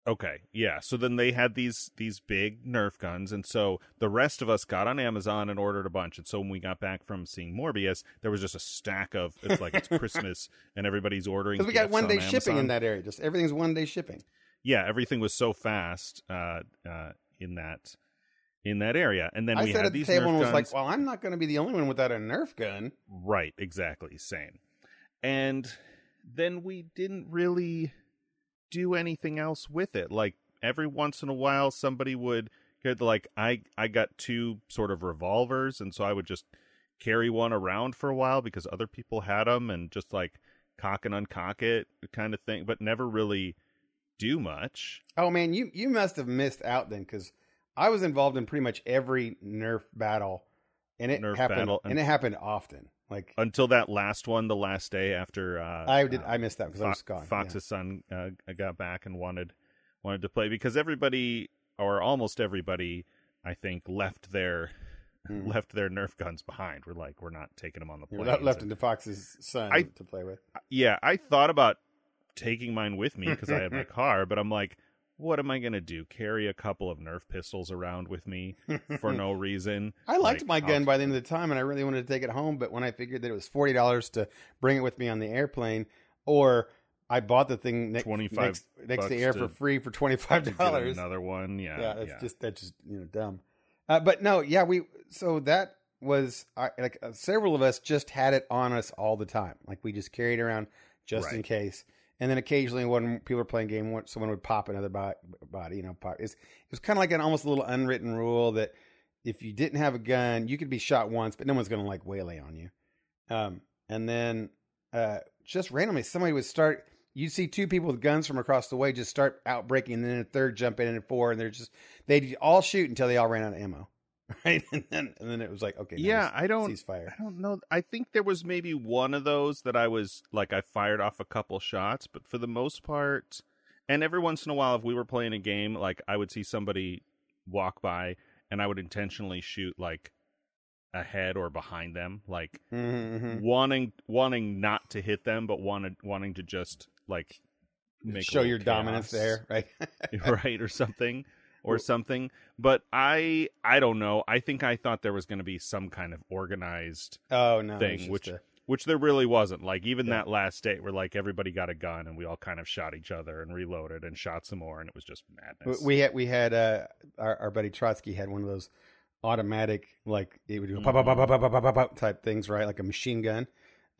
A: Okay, yeah. So then they had these these big Nerf guns, and so the rest of us got on Amazon and ordered a bunch. And so when we got back from seeing Morbius, there was just a stack of it's like it's Christmas and everybody's ordering
B: Because we got one
A: on
B: day shipping in that area. Just everything's one day shipping.
A: Yeah, everything was so fast uh, uh, in that in that area, and then
B: I
A: we
B: sat
A: had
B: at the
A: these
B: table
A: Nerf
B: and was
A: guns.
B: like, "Well, I'm not going to be the only one without a Nerf gun."
A: Right, exactly, same. And then we didn't really do anything else with it. Like every once in a while somebody would get like I I got two sort of revolvers and so I would just carry one around for a while because other people had them and just like cock and uncock it kind of thing, but never really do much.
B: Oh man, you you must have missed out then, because I was involved in pretty much every Nerf battle, and it
A: Nerf
B: happened,
A: battle,
B: and, it happened often. Like
A: Until that last one, the last day after uh,
B: I did,
A: uh,
B: I missed that because I was gone.
A: Fox's son uh, got back and wanted wanted to play because everybody or almost everybody I think left their
B: Hmm.
A: left their Nerf guns behind. We're like, we're not taking them on the plane.
B: left into Fox's son
A: I-
B: to play with.
A: yeah, I thought about taking mine with me because I had my car, but I'm like, what am I gonna do? Carry a couple of Nerf pistols around with me for no reason?
B: I liked
A: Like,
B: my gun
A: I'll-
B: by the end of the time, and I really wanted to take it home. But when I figured that it was forty dollars to bring it with me on the airplane, or I bought the thing next
A: 25
B: next, next to the air
A: to-
B: for free for twenty five dollars.
A: Another one, yeah,
B: yeah, that's
A: yeah.
B: just that's just you know dumb. Uh, but no, yeah, we so that was I like uh, several of us just had it on us all the time. Like we just carried around just in case. And then occasionally, when people are playing game, one- someone would pop another body. body you know, pop. It's, it was kind of like an almost a little unwritten rule that if you didn't have a gun, you could be shot once, but no one's going to like waylay on you. Um, and then uh, just randomly, somebody would start. You'd see two people with guns from across the way just start outbreaking, and then a third jump in, and four, and they're just they'd all shoot until they all ran out of ammo, right? And then and then it was like, okay,
A: yeah, I don't.
B: cease fire.
A: I don't know. I think there was maybe one of those that I was like I fired off a couple shots, but for the most part, and every once in a while, if we were playing a game, like I would see somebody walk by, and I would intentionally shoot like ahead or behind them, like
B: Mm-hmm,
A: wanting wanting not to hit them, but wanted wanting to just like make
B: Show your dominance there, right?
A: right or something or something but i i don't know i think i thought there was going to be some kind of organized
B: oh no,
A: Thing, which-
B: a-
A: which there really wasn't like even
B: Yeah.
A: that last date where like everybody got a gun and we all kind of shot each other and reloaded and shot some more and it was just madness
B: we had we had uh, our our buddy Trotsky had one of those automatic like it would do pop, pop, pop, pop, pop, pop, pop, pop type things, right? Like a machine gun.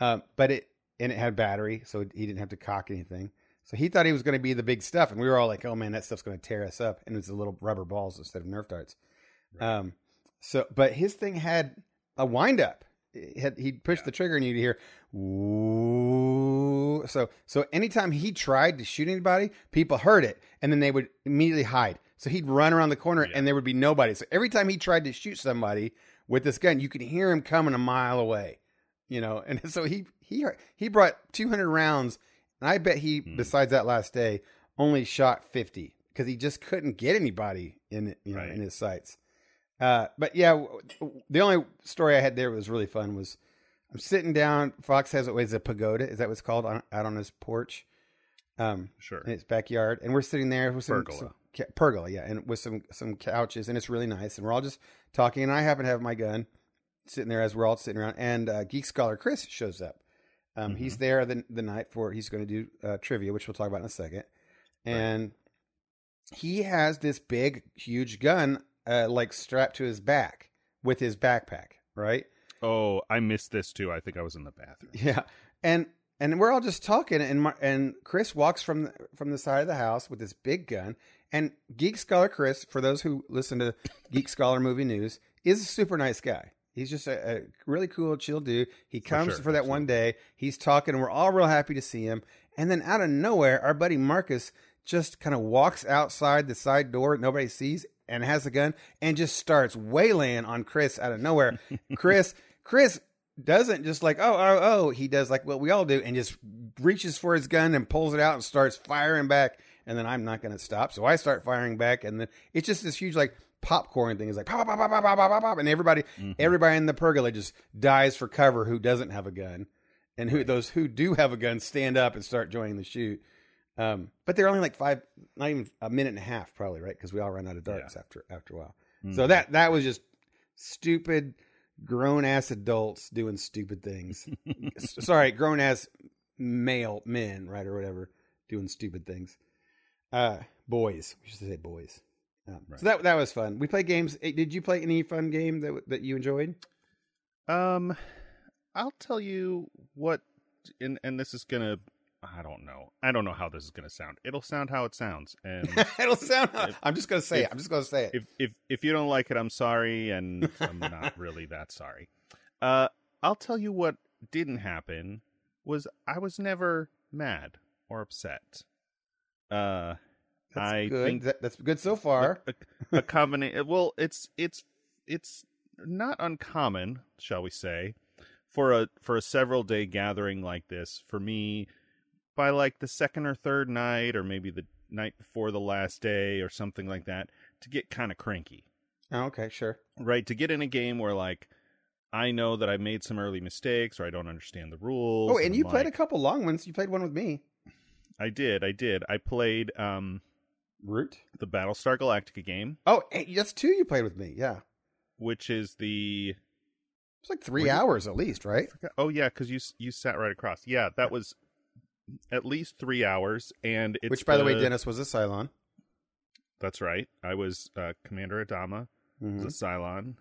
B: Um, but it and it had battery, so he didn't have to cock anything. So he thought he was going to be the big stuff, and we were all like, "Oh man, that stuff's going to tear us up!" And it's the little rubber balls instead of Nerf darts.
A: Right.
B: Um, so but his thing had a wind up. It had he'd push
A: Yeah.
B: the trigger, and you'd hear ooh. So so anytime he tried to shoot anybody, people heard it, and then they would immediately hide. So he'd run around the corner,
A: Yeah.
B: and there would be nobody. So every time he tried to shoot somebody with this gun, you could hear him coming a mile away. You know, and so he he he brought 200 rounds, and I bet he,
A: Hmm.
B: besides that last day, only shot 50 because he just couldn't get anybody in you know
A: Right.
B: in his sights. Uh, but yeah, the only story I had there was really fun was I'm sitting down. Fox has always a pagoda. Is that what's called on, out on his porch? Um,
A: sure
B: in its backyard, and we're sitting there with some
A: Pergola.
B: some pergola, yeah, and with some some couches, and it's really nice, and we're all just talking, and I happen to have my gun sitting there as we're all sitting around, and uh, Geek Scholar Chris shows up. Um, He's there the the night for he's going to do uh, trivia, which we'll talk about in a second, and he has this big, huge gun, uh, like strapped to his back with his backpack, right?
A: oh i missed this too i think i was in the bathroom
B: Yeah, and and we're all just talking, and Mar- and Chris walks from the, from the side of the house with this big gun. And Geek Scholar Chris, for those who listen to Geek Scholar Movie News, is a super nice guy. He's just a, a really cool, chill dude. He comes for,
A: sure,
B: that one day. He's talking, and we're all real happy to see him. And then out of nowhere, our buddy Marcus just kind of walks outside the side door nobody sees and has a gun and just starts waylaying on Chris out of nowhere. Chris, Chris doesn't just like oh oh oh he does like what we all do and just reaches for his gun and pulls it out and starts firing back and then I'm not going to stop so I start firing back and then it's just this huge like popcorn thing is like pop, pop, pop, pop, pop, pop, pop, and everybody,
A: mm-hmm.
B: everybody in the pergola just dies for cover who doesn't have a gun, and who those who do have a gun stand up and start joining the shoot. Um, but they're only like five, not even a minute and a half, probably right because we all run out of darts yeah. after after a while. Mm-hmm.
A: So
B: that that was just stupid grown ass adults doing stupid things. Sorry, grown ass male men, right or whatever, doing stupid things. Uh, boys, we should say boys. Um,
A: Right.
B: So that that was fun. We played games. Did you play any fun game that that you enjoyed?
A: Um, I'll tell you what, and and this is gonna, I don't know, I don't know how this is gonna sound. It'll sound how it sounds, and
B: It'll sound.
A: If-
B: I'm just gonna say
A: if-
B: it. I'm just gonna say it.
A: if if if you don't like it, I'm sorry, and I'm not really that sorry. Uh, I'll tell you what didn't happen was I was never mad or upset. Uh,
B: That's
A: I
B: good.
A: think
B: That- that's good so far.
A: a, a combination. Well, it's it's it's not uncommon, shall we say, for a for a several day gathering like this. For me, by like the second or third night, or maybe the night before the last day, or something like that, to get kind of cranky.
B: Oh, okay, sure.
A: right? To get in a game where like I know that I made some early mistakes or I don't understand the rules.
B: Oh, and you
A: I'm
B: played a couple long ones. You played one with me.
A: I did, I did. I played um
B: Root.
A: the Battlestar Galactica game,
B: Oh, that's two you played with me. Yeah,
A: which is the
B: it's like three
A: Were you-
B: hours at least, right?
A: oh yeah, because you you sat right across. Yeah, that was at least three hours, and it's
B: Which, by the way, Dennis was a Cylon.
A: That's right. I was uh, Commander Adama,
B: Mhm.
A: was a Cylon.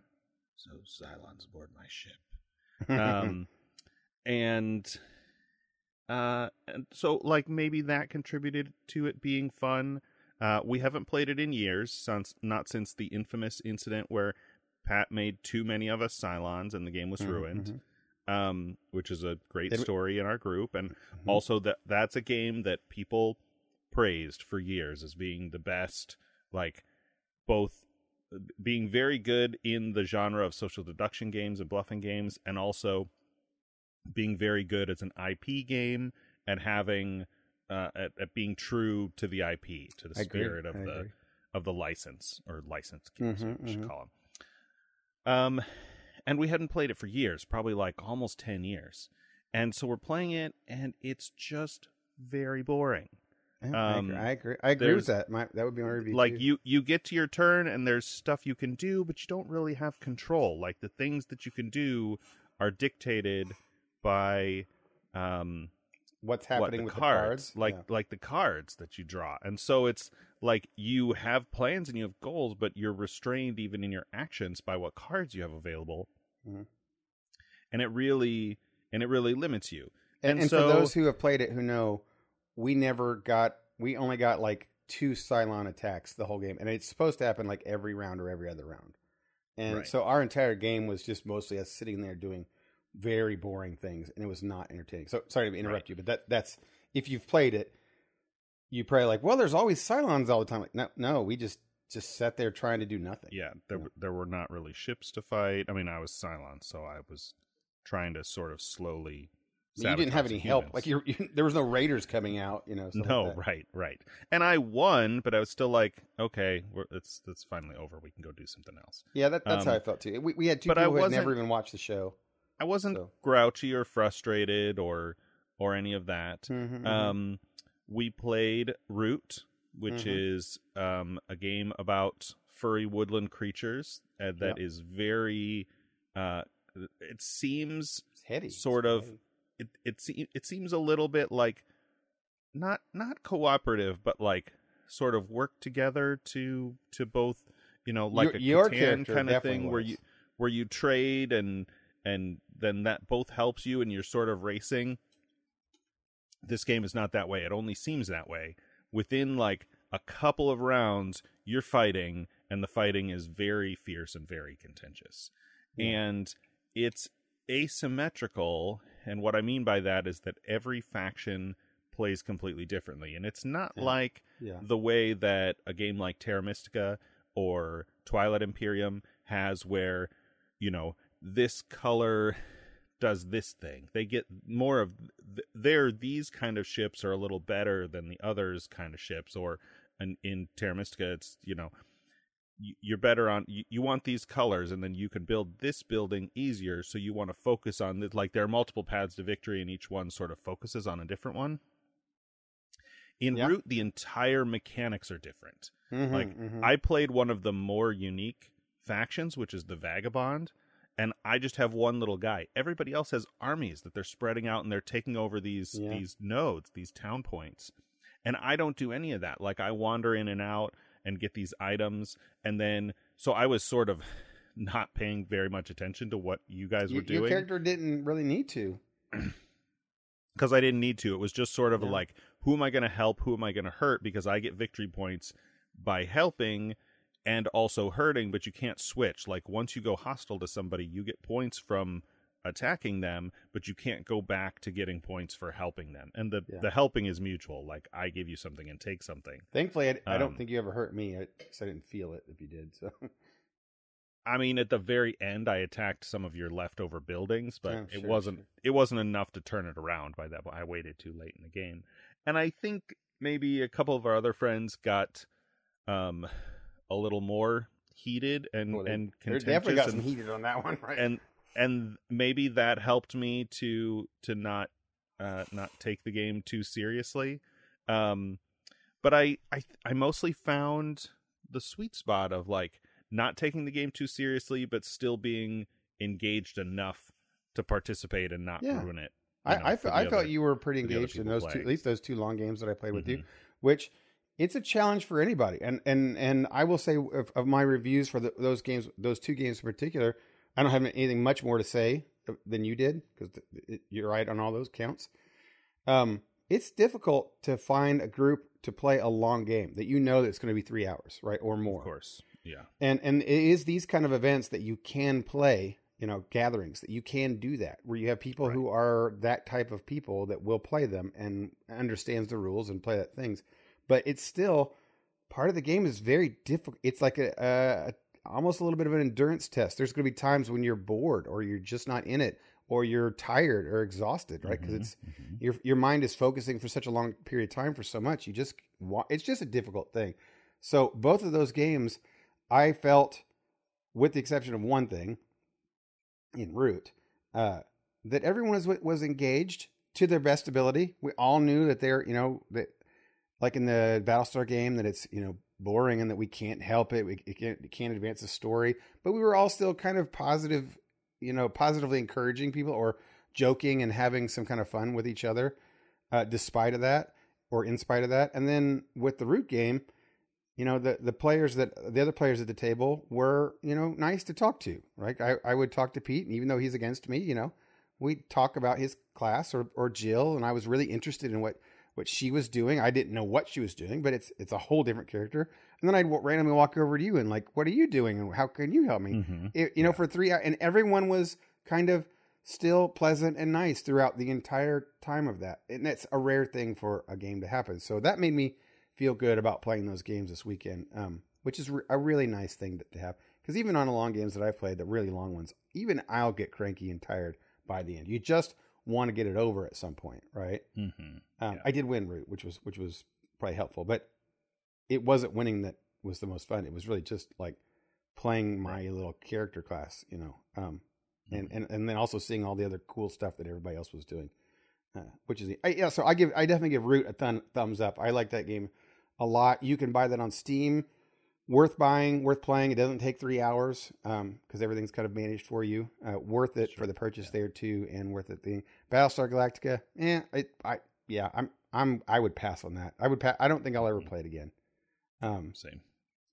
A: So Cylons aboard my ship. um and uh and so like maybe that contributed to it being fun uh we haven't played it in years since not since the infamous incident where pat made too many of us cylons and the game was
B: Mhm,
A: ruined um which is a great
B: Did we-
A: story in our group and
B: Mhm.
A: also that that's a game that people praised for years as being the best like both uh, being very good in the genre of social deduction games and bluffing games and also being very good as an IP game and having uh, at, at being true to the IP to the
B: I agree,
A: spirit of
B: I
A: the
B: agree.
A: of the license or licensed games
B: Mhm,
A: we should
B: mhm.
A: call them um and we hadn't played it for years probably like almost 10 years and so we're playing it and it's just very boring
B: I
A: um,
B: agree. I agree. I agree with that. My, that would be my review.
A: like
B: too.
A: you you get to your turn and there's stuff you can do but you don't really have control like the things that you can do are dictated by um
B: what's
A: what
B: happening
A: the
B: with
A: cards,
B: the cards?
A: like
B: Yeah.
A: like the cards that you draw and so it's like you have plans and you have goals but you're restrained even in your actions by what cards you have available
B: Mhm.
A: and it really and it really limits you
B: And,
A: and
B: and
A: so-
B: for those who have played it who know, we never got. We only got like two Cylon attacks the whole game, and it's supposed to happen like every round or every other round. And
A: Right.
B: so our entire game was just mostly us sitting there doing very boring things, and it was not entertaining. So sorry to interrupt
A: Right.
B: you, but that that's if you've played it, you probably like, well, there's always Cylons all the time. Like, no, no, we just just sat there trying to do nothing.
A: yeah there
B: Yeah.
A: were there were not really ships to fight i mean i was Cylon so i was trying to sort of slowly
B: you didn't have any help. Like you, you, there was no raiders coming out. You know. stuff like
A: no right right and i won but i was still like okay we're, it's it's finally over we can go do something else
B: Yeah, that, that's how
A: Um,
B: I felt too. We, we had two
A: but I
B: people who had never even watched the show.
A: I wasn't
B: So.
A: grouchy or frustrated or or any of that
B: Mhm, mhm.
A: um we played root which
B: Mhm.
A: is um a game about furry woodland creatures uh, that is very uh it seems sort
B: It's
A: of-
B: heady.
A: it it se- it seems a little bit like not not cooperative but like sort of work together to to both you know like
B: Your-
A: a
B: your
A: Catan kind of thing where you where you trade and and then that both helps you and you're sort of racing this game is not that way it only seems that way within like a couple of rounds you're fighting and the fighting is very fierce and very contentious
B: Yeah.
A: and it's asymmetrical and what i mean by that is that every faction plays completely differently and it's not
B: Yeah.
A: like
B: Yeah.
A: the way that a game like terra mystica or twilight imperium has where you know this color does this thing they get more of th- there these kind of ships are a little better than the others kind of ships or in, in terra mystica it's you know you're better on you, you want these colors and then you can build this building easier so you want to focus on the, like there are multiple paths to victory and each one sort of focuses on a different one in
B: Yeah.
A: root the entire mechanics are different
B: Mhm,
A: like,
B: mhm.
A: I played one of the more unique factions, which is the Vagabond, and I just have one little guy. Everybody else has armies that they're spreading out and they're taking over these
B: Yeah.
A: these nodes, these town points. And I don't do any of that. Like I wander in and out and get these items and then so I was sort of not paying very much attention to what you guys
B: Y-
A: were
B: your
A: doing
B: character didn't really need to.
A: because I didn't need to. It was just sort of
B: Yeah.
A: like, who am I going to help? Who am I going to hurt? Because I get victory points by helping and also hurting, but you can't switch. Like once you go hostile to somebody, you get points from attacking them, but you can't go back to getting points for helping them. And the
B: Yeah.
A: the helping is mutual. Like I give you something and take something.
B: Thankfully, I, I don't
A: Um,
B: think you ever hurt me. I, 'cause I didn't feel it if you did. So
A: I mean, at the very end, I attacked some of your leftover buildings, but
B: Oh,
A: it wasn't
B: sure.
A: it wasn't enough to turn it around by that. point. I waited too late in the game, and I think maybe a couple of our other friends got um a little more heated and
B: Well, they-
A: and
B: They
A: contentious
B: definitely got
A: and,
B: some heated on that one, right?
A: and and maybe that helped me to to not uh not take the game too seriously um but i i i mostly found the sweet spot of like not taking the game too seriously but still being engaged enough to participate and not
B: Yeah.
A: ruin it you know,
B: I, I,
A: the
B: I felt you were pretty
A: for the other
B: engaged in those two, at least those two long games that I played with you,
A: Mhm.
B: which it's a challenge for anybody. And and and I will say of, of my reviews for the, those games, those two games in particular, I don't have anything much more to say than you did because you're right on all those counts. Um, it's difficult to find a group to play a long game that you know that's going to be three hours, right, or more.
A: of course yeah
B: And and it is these kind of events that you can play, you know, gatherings that you can do that where you have people who are that type of people that will play them and understands the rules and play that things. But it's still part of the game is very difficult. It's like a, a almost a little bit of an endurance test. There's going to be times when you're bored or you're just not in it or you're tired or exhausted, right? Because
A: Mhm,
B: it's
A: mhm.
B: your your mind is focusing for such a long period of time for so much. You just wa- it's just a difficult thing. So both of those games, I felt, with the exception of one thing, in Root, uh, that everyone was was engaged to their best ability. We all knew that they're you know that like in the Battlestar game that it's you know boring and that we can't help it. We it can't, it can't advance the story, but we were all still kind of positive, you know, positively encouraging people or joking and having some kind of fun with each other, uh, despite of that or in spite of that. And then with the root game, you know, the the players that the other players at the table were you know nice to talk to. Right, I I would talk to Pete, and even though he's against me, you know, we'd talk about his class or or Jill, and I was really interested in what what she was doing. I didn't know what she was doing, but it's it's a whole different character. And then I'd w- randomly walk over to you and like, what are you doing, and how can you help me?
A: Mhm.
B: It, you know,
A: Yeah.
B: for three, hou- and everyone was kind of still pleasant and nice throughout the entire time of that, and that's a rare thing for a game to happen. So that made me feel good about playing those games this weekend, um, which is re- a really nice thing to, to have. Because even on the long games that I've played, the really long ones, even I'll get cranky and tired by the end. You just want to get it over at some point, right?
A: Mhm.
B: Um,
A: Yeah.
B: I did win root, which was which was probably helpful, but it wasn't winning that was the most fun. It was really just like playing my little character class, you know, um, and, and and then also seeing all the other cool stuff that everybody else was doing, uh, which is I, yeah. So I give I definitely give Root a thun, thumbs up. I like that game a lot. You can buy that on Steam. Worth buying, worth playing. It doesn't take three hours because everything's kind of managed for you. Uh, worth it for the purchase
A: yeah.
B: there too, and worth it. The Battlestar Galactica, eh? I, I yeah, I'm I'm I would pass on that. I would pass. I don't think I'll ever
A: Mhm.
B: play it again. Um,
A: Same.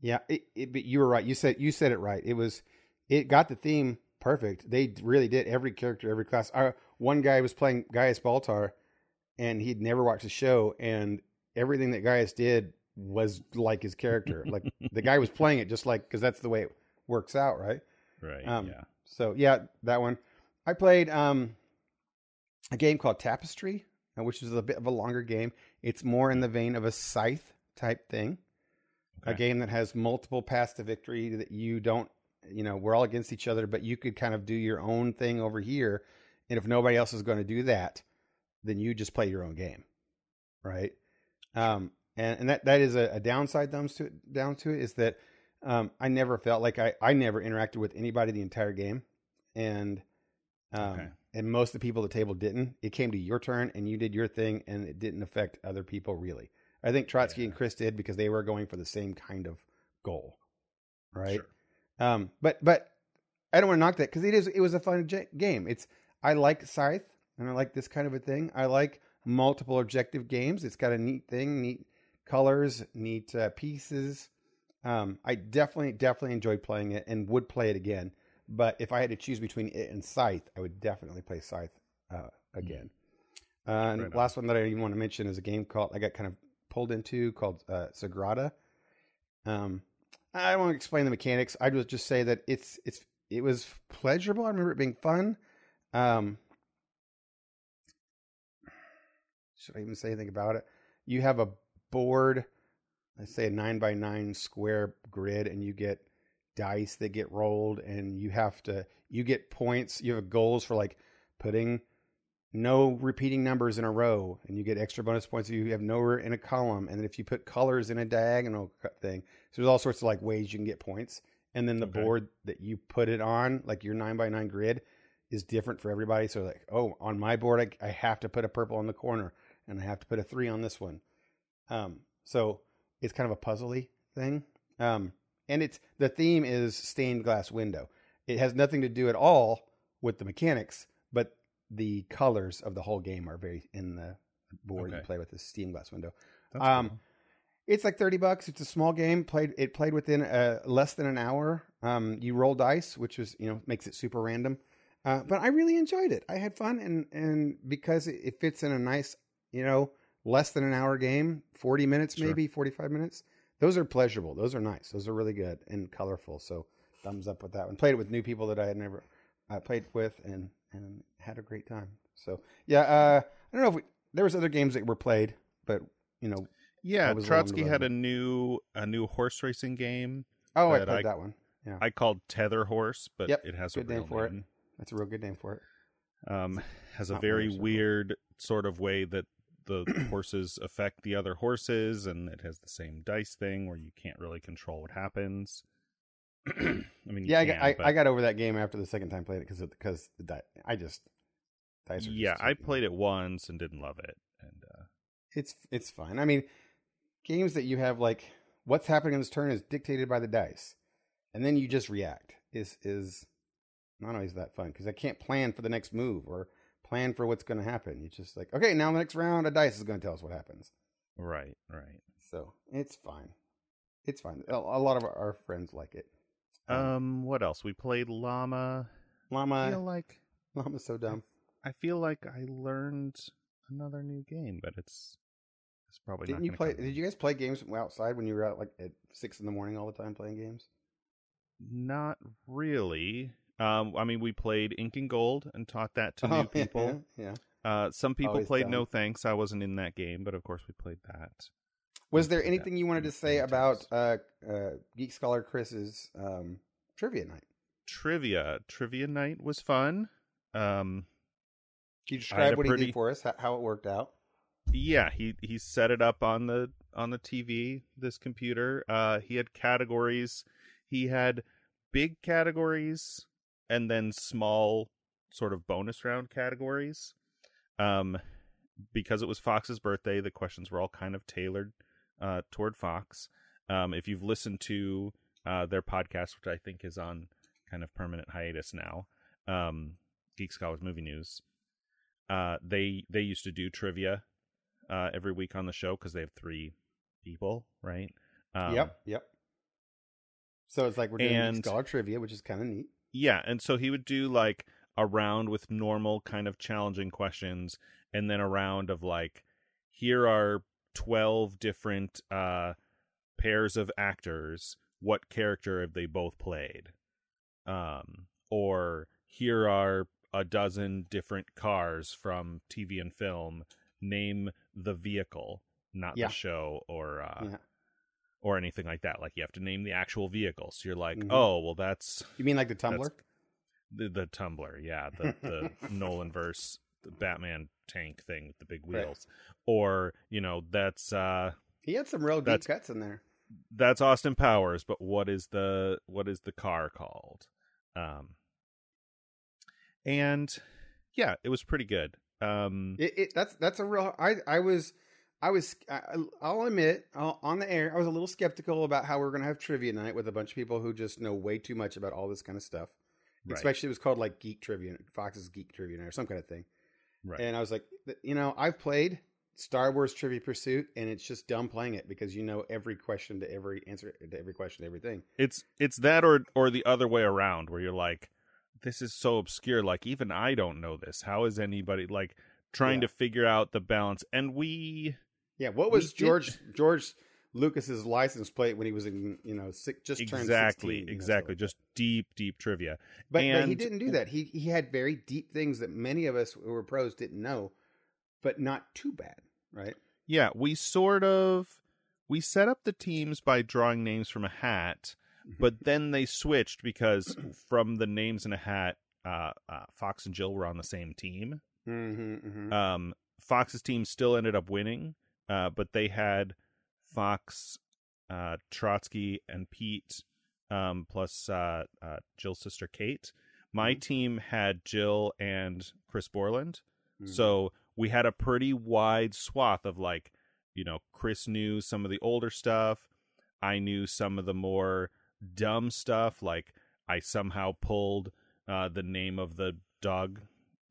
B: yeah, it, it, but you were right. You said you said it right. It was it got the theme perfect. They really did every character, every class. Our, one guy was playing Gaius Baltar, and he'd never watched the show, and everything that Gaius did was like his character. like the guy was playing it just like because that's the way it works out, right?
A: Right.
B: Um,
A: yeah.
B: So yeah, that one. I played um, a game called Tapestry, uh, which is a bit of a longer game. It's more in the vein of a scythe type thing. A game that has multiple paths to victory that you don't, you know, we're all against each other, but you could kind of do your own thing over here. And if nobody else is going to do that, then you just play your own game, right? Um, and, and that that is a, a downside thumbs to it, down to it is that um, I never felt like I I never interacted with anybody the entire game, and um,
A: Okay.
B: and most of the people at the table didn't. It came to your turn and you did your thing, and it didn't affect other people really. I think Trotsky and Chris did because they were going for the same kind of goal, right?
A: Sure.
B: Um, but but I don't want to knock that because it is it was a fun j- game. It's I like Scythe and I like this kind of a thing. I like multiple objective games. It's got a neat thing, neat colors, neat uh, pieces. Um, I definitely definitely enjoyed playing it and would play it again. But if I had to choose between it and Scythe, I would definitely play Scythe uh, again. Uh, and
A: Right
B: last one that I even want to mention is a game called I got kind of pulled into called uh, Sagrada. Um, I don't want to explain the mechanics. I would just say that it's it's it was pleasurable. I remember it being fun. Um, should I even say anything about it? You have a board, let's say a nine by nine square grid, and you get dice that get rolled, and you have to you get points. You have goals for like putting no repeating numbers in a row, and you get extra bonus points if you have no in a column. And then if you put colors in a diagonal thing, so there's all sorts of like ways you can get points. and then the
A: Okay.
B: board that you put it on, like your nine by nine grid, is different for everybody. So like, oh, on my board, I, I have to put a purple in the corner, and I have to put a three on this one. Um, so it's kind of a puzzly thing. Um, and it's the theme is stained glass window. It has nothing to do at all with the mechanics, but the colors of the whole game are very in the board you play with the stained glass window.
A: That's
B: Um,
A: cool.
B: It's like thirty bucks. It's a small game. Played it played within uh, less than an hour. Um, you roll dice, which was you know makes it super random. Uh, but I really enjoyed it. I had fun, and and because it, it fits in a nice you know less than an hour game, forty minutes
A: Sure.
B: maybe forty five minutes. Those are pleasurable. Those are nice. Those are really good and colorful. So thumbs up with that one. Played it with new people that I had never uh, played with, and and had a great time. So yeah, uh, I don't know if we, there was other games that were played, but you know,
A: Yeah,
B: was along the
A: Trotsky had a new a new horse racing game.
B: oh, I played
A: I-
B: that one.
A: Yeah, I called Tether Horse, but
B: Yep,
A: it has
B: good
A: a
B: name
A: real
B: for it.
A: name.
B: That's a real good name for it.
A: Um, has a very weird sort of way that the horses affect the other horses, and it has the same dice thing where you can't really control what happens. I mean, you
B: Yeah, I,
A: can,
B: got, I,
A: but-
B: I got over that game after the second time played it because because the di- I just dice are
A: yeah,
B: just
A: I played it once and didn't love it, and uh,
B: It's it's fine. I mean, games that you have like what's happening in this turn is dictated by the dice, and then you just react. Is is not always that fun because I can't plan for the next move or plan for what's going to happen. You just like okay, now the next round a dice is going to tell us what happens.
A: right, right.
B: So it's fine. It's fine. A, a lot of our, our friends like it.
A: Um, what else? We played Llama.
B: Llama.
A: I feel like
B: Llama's so dumb.
A: I feel like I learned another new game, but it's it's probably
B: Didn't
A: not
B: you play? Did you guys play games outside when you were out like at six in the morning all the time playing games?
A: Not really. Um, I mean, we played Incan Gold and taught that to
B: Oh,
A: new people.
B: Yeah.
A: Uh, some people
B: Always
A: played
B: dumb.
A: No Thanks. I wasn't in that game, but of course we played that.
B: Was there anything you wanted to say about uh, uh, Geek Scholar Chris's um, trivia night?
A: Trivia? Trivia night was fun. Um,
B: Can you describe what he did for us? How, how it worked out?
A: yeah, he he set it up on the on the TV. This computer. Uh, he had categories. He had big categories and then small sort of bonus round categories. Um, because it was Fox's birthday, the questions were all kind of tailored uh, toward Fox. Um, if you've listened to uh, their podcast, which I think is on kind of permanent hiatus now, um, Geek Scholars Movie News, uh, they they used to do trivia uh, every week on the show because they have three people, right? Um,
B: yep, yep. So it's like we're doing
A: and-
B: Scholar trivia, which is kind of neat.
A: Yeah, and so he would do like a round with normal kind of challenging questions and then a round of like here are 12 different uh pairs of actors, what character have they both played? Um or here are a dozen different cars from TV and film, name the vehicle, not
B: Yeah.
A: the show or uh
B: yeah.
A: Or anything like that. Like you have to name the actual vehicle. So you're like,
B: Mhm.
A: "Oh, well that's
B: You mean like the Tumbler?
A: that's- the the tumbler, yeah, the the Nolan verse, the Batman tank thing with the big
B: Right.
A: wheels, or you know that's uh
B: He had some real deep cuts in there.
A: that's Austin Powers, but what is the what is the car called? Um, and yeah, it was pretty good. Um,
B: It, it that's that's a real. I I was I was I, I'll admit I'll, on the air I was a little skeptical about how we are going to have trivia night with a bunch of people who just know way too much about all this kind of stuff.
A: right,
B: Especially it was called like Geek Trivia, Fox's Geek Trivia Night or some kind of thing.
A: right.
B: And I was like, you know, I've played Star Wars Trivia Pursuit, and it's just dumb playing it because you know every question to every answer to every question to everything.
A: It's it's that or or the other way around where you're like, this is so obscure. Like even I don't know this. How is anybody like trying
B: Yeah.
A: to figure out the balance? And we
B: Yeah, what was George George Lucas's license plate when he was in you know six, just turned
A: exactly
B: 16,
A: exactly just deep deep trivia.
B: But, but he didn't do that. He he had very deep things that many of us who were pros didn't know, but not too bad, right?
A: Yeah, we sort of we set up the teams by drawing names from a hat, but then they switched because from the names in a hat, uh, uh, Fox and Jill were on the same team.
B: hmm hmm
A: Um, Fox's team still ended up winning, uh, but they had Fox, uh, Trotsky, and Pete um, plus uh, uh, Jill's sister Kate. My
B: Mhm.
A: team had Jill and Chris Borland.
B: Mhm.
A: So we had a pretty wide swath of like, you know, Chris knew some of the older stuff. I knew some of the more dumb stuff. Like I somehow pulled uh, the name of the dog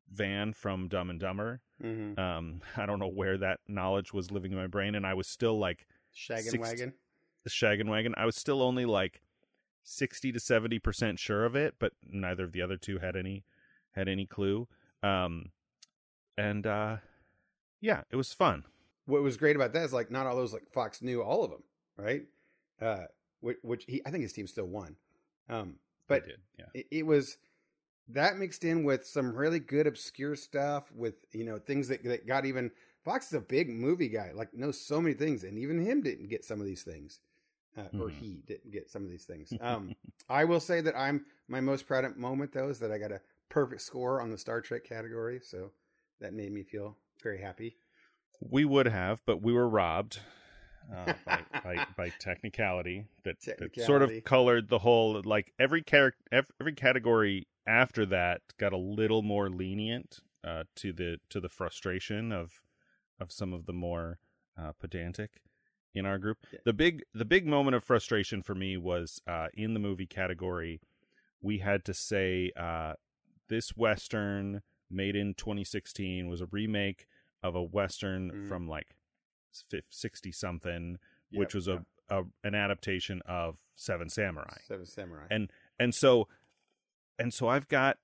A: van from Dumb and Dumber.
B: Mhm.
A: Um, I don't know where that knowledge was living in my brain, and I was still like
B: Shaggin'
A: six-
B: Wagon.
A: the Shaggin' Wagon. I was still only like sixty to seventy percent sure of it, but neither of the other two had any had any clue. Um, and uh, yeah, it was fun.
B: What was great about that is like not all those like Fox knew all of them, right? Uh, which, which he, I think his team still won. Um, but
A: did, yeah,
B: it, it was that mixed in with some really good obscure stuff with you know things that, that got even Fox is a big movie guy, like knows so many things, and even him didn't get some of these things, uh, or
A: Mhm.
B: he didn't get some of these things. Um, I will say that I'm my most proud moment though is that I got a perfect score on the Star Trek category, so that made me feel very happy.
A: we would have, but we were robbed. Uh, by, by by technicality that, that sort of colored the whole like every character every category after that got a little more lenient uh, to the to the frustration of of some of the more uh, pedantic in our group.
B: Yeah.
A: The big the big moment of frustration for me was uh, in the movie category. We had to say uh, this western made in 2016 was a remake of a western
B: Mhm.
A: from like 60 something
B: Yep,
A: which was
B: yep.
A: a, a an adaptation of Seven Samurai.
B: Seven Samurai.
A: And and so and so I've got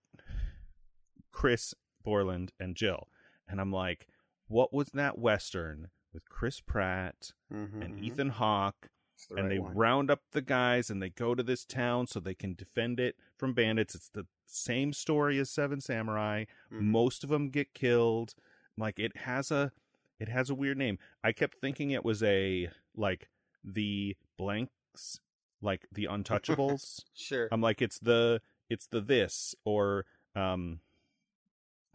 A: Chris Borland and Jill and I'm like what was that western with Chris Pratt
B: Mhm,
A: and
B: mhm.
A: Ethan Hawke
B: the
A: and
B: right
A: they
B: one.
A: round up the guys and they go to this town so they can defend it from bandits. It's the same story as Seven Samurai.
B: Mhm.
A: Most of them get killed. Like it has a it has a weird name. I kept thinking it was a like the blanks, like the untouchables.
B: Sure.
A: I'm like it's the it's the this or um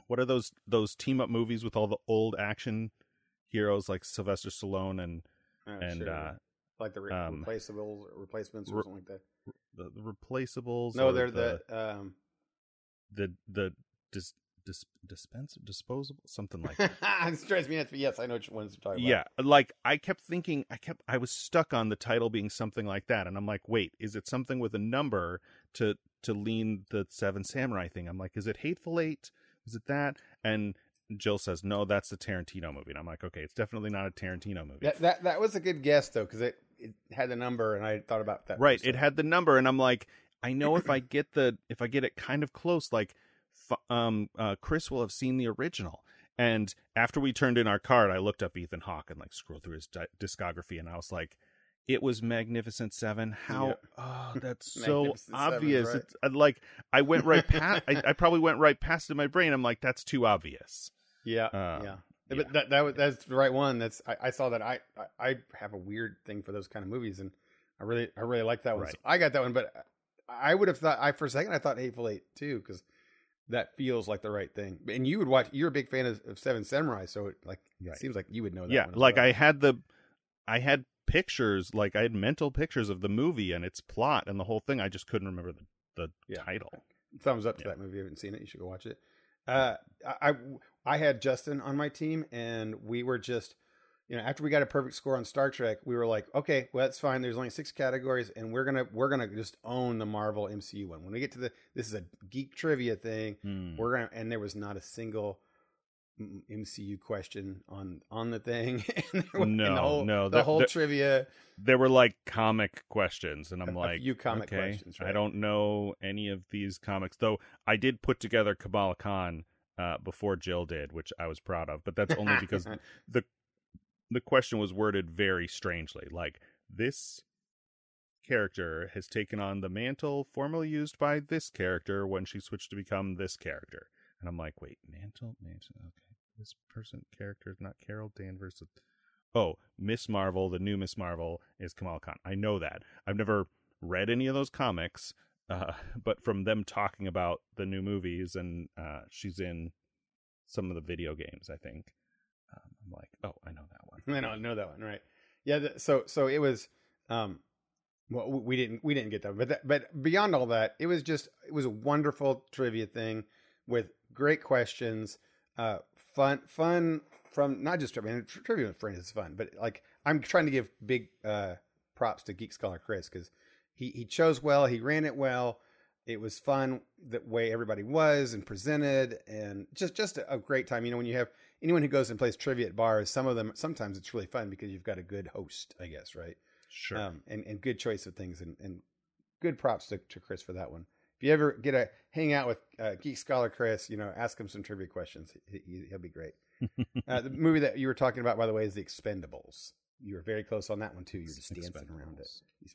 A: what are those those team up movies with all the old action heroes like Sylvester Stallone and
B: Uh,
A: and
B: sure.
A: uh
B: like the re-
A: um,
B: replaceables, or replacements, or
A: re-
B: something like that.
A: the, the replaceables
B: No, they're the, um.
A: the the dis, dis, dispense disposable something like that.
B: it drives me but yes, I know which ones you're talking about.
A: yeah like i kept thinking i kept i was stuck on the title being something like that and i'm like wait is it something with a number to to lean the seven samurai thing. I'm like is it hateful eight? Is it that? And jill says no that's the tarantino movie. And i'm like okay it's definitely not a tarantino movie.
B: That, that that was a good guess though, because it, it had the number, and I thought about that.
A: right it had the number and i'm like i know if i get the if i get it kind of close like f- um uh chris will have seen the original. And after we turned in our card i looked up ethan hawke and like scrolled through his di- discography and i was like it was magnificent seven how
B: Yeah.
A: oh that's so obvious
B: right.
A: it's uh, like i went right past I, I probably went right past it in my brain i'm like that's too obvious
B: Yeah,
A: Uh,
B: yeah.
A: yeah.
B: But that that was that's the right one. That's I, I saw that. I, I I have a weird thing for those kind of movies, and I really I really like that one.
A: Right.
B: So I got that one, but I would have thought I for a second I thought Hateful Eight too because that feels like the right thing. And you would watch. You're a big fan of, of Seven Samurai, so it like
A: Right.
B: it seems like you would know that.
A: yeah like
B: well.
A: i had the i had pictures like i had mental pictures of the movie and its plot and the whole thing i just couldn't remember the, the
B: Yeah.
A: title
B: thumbs up to
A: Yeah.
B: that movie. If you haven't seen it, you should go watch it. Uh, I, I I had Justin on my team, and we were just, you know, after we got a perfect score on Star Trek, we were like, okay, well that's fine. There's only six categories, and we're gonna we're gonna just own the Marvel MCU one. When we get to the this is a geek trivia thing,
A: Hmm.
B: we're gonna and there was not a single mm, MCU question on on the thing. and was- and
A: No,
B: the whole,
A: no,
B: the whole trivia.
A: there were like comic questions and i'm
B: A-
A: like
B: you comic
A: okay,
B: questions,
A: i don't know any of these comics though i did put together Kamala Khan uh, before jill did which i was proud of but that's only because the the question was worded very strangely like this character has taken on the mantle formerly used by this character when she switched to become this character and i'm like wait mantle mantle okay this person character is not carol danvers oh miss marvel the new miss marvel is Kamala Khan i know that i've never read any of those comics uh, but from them talking about the new movies and uh, she's in some of the video games i think um, i'm like oh i know that one
B: I don't know that one, right? Yeah. The, so so it was. Um, Well, we didn't we didn't get that, but that, but beyond all that, it was just it was a wonderful trivia thing with great questions, uh, fun fun from not just trivia. I mean trivia with friends is fun, but like I'm trying to give big uh, props to Geek Scholar Chris because he he chose well, he ran it well. It was fun the way everybody was and presented, and just just a, a great time. You know, when you have anyone who goes and plays trivia at bars, some of them sometimes it's really fun because you've got a good host, I guess, right?
A: Sure.
B: Um, and, and good choice of things and, and good props to, to Chris for that one. If you ever get a hang out with uh, Geek Scholar Chris, you know, ask him some trivia questions. He, will be great. uh, the movie that you were talking about, by the way, is The Expendables. You were very close on that one too. You're just dancing around it.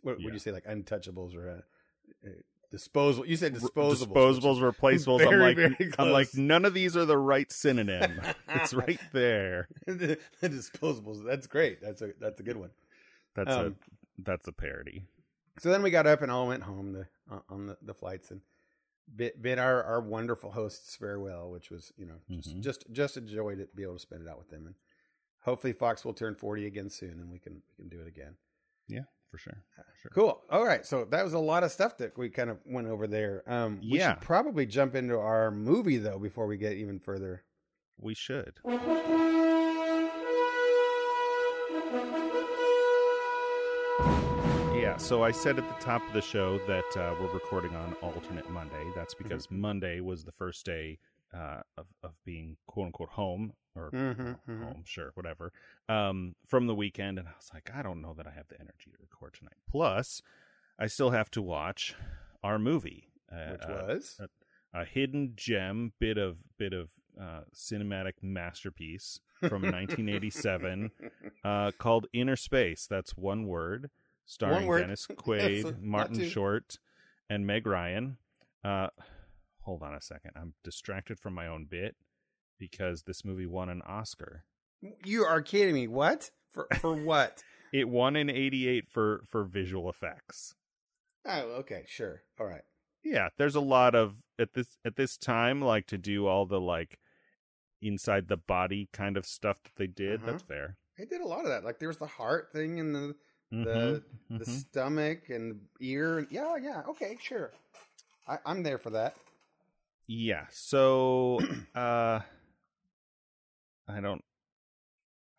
B: What yeah. would you say, like Untouchables or uh, uh, disposable? You said disposables.
A: Disposables, replaceables. Very, I'm like, I'm like, none of these are the right synonym. it's right there.
B: the, the disposables. That's great. That's a that's a good one.
A: That's um, a that's a parody.
B: So then we got up and all went home the, uh, on the, the flights and bid, bid our, our wonderful hosts farewell, which was you know just mm-hmm. just just a joy to be able to spend it out with them. And hopefully Fox will turn forty again soon, and we can we can do it again.
A: Yeah, for sure. For sure.
B: Cool. All right, so that was a lot of stuff that we kind of went over there. Um, we yeah. should probably jump into our movie though before we get even further.
A: We should. So I said at the top of the show that uh, we're recording on alternate Monday. That's mm-hmm. because mm-hmm. Monday was the first day uh, of of being quote unquote home or mm-hmm, mm-hmm. home, sure, whatever, um, from the weekend, and I was like, I don't know that I have the energy to record tonight. Plus, I still have to watch our movie,
B: uh, which was
A: a, a, hidden gem, bit of bit of uh, cinematic masterpiece from 1987 uh, called Innerspace. That's one word starring Dennis Quaid, Martin Short, and Meg Ryan. Uh, hold on a second. I'm distracted from my own bit because this movie won an Oscar.
B: You are kidding me. What? For for what?
A: it won in 88 for for visual effects.
B: Oh, okay, sure. All right.
A: Yeah, there's a lot of at this at this time like to do all the like inside the body kind of stuff that they did. Uh-huh. That's fair.
B: They did a lot of that. Like there was the heart thing and the the mm-hmm. the mm-hmm. stomach and the ear. Yeah, yeah. Okay, sure. I, I'm there for that.
A: Yeah. So, uh, I don't.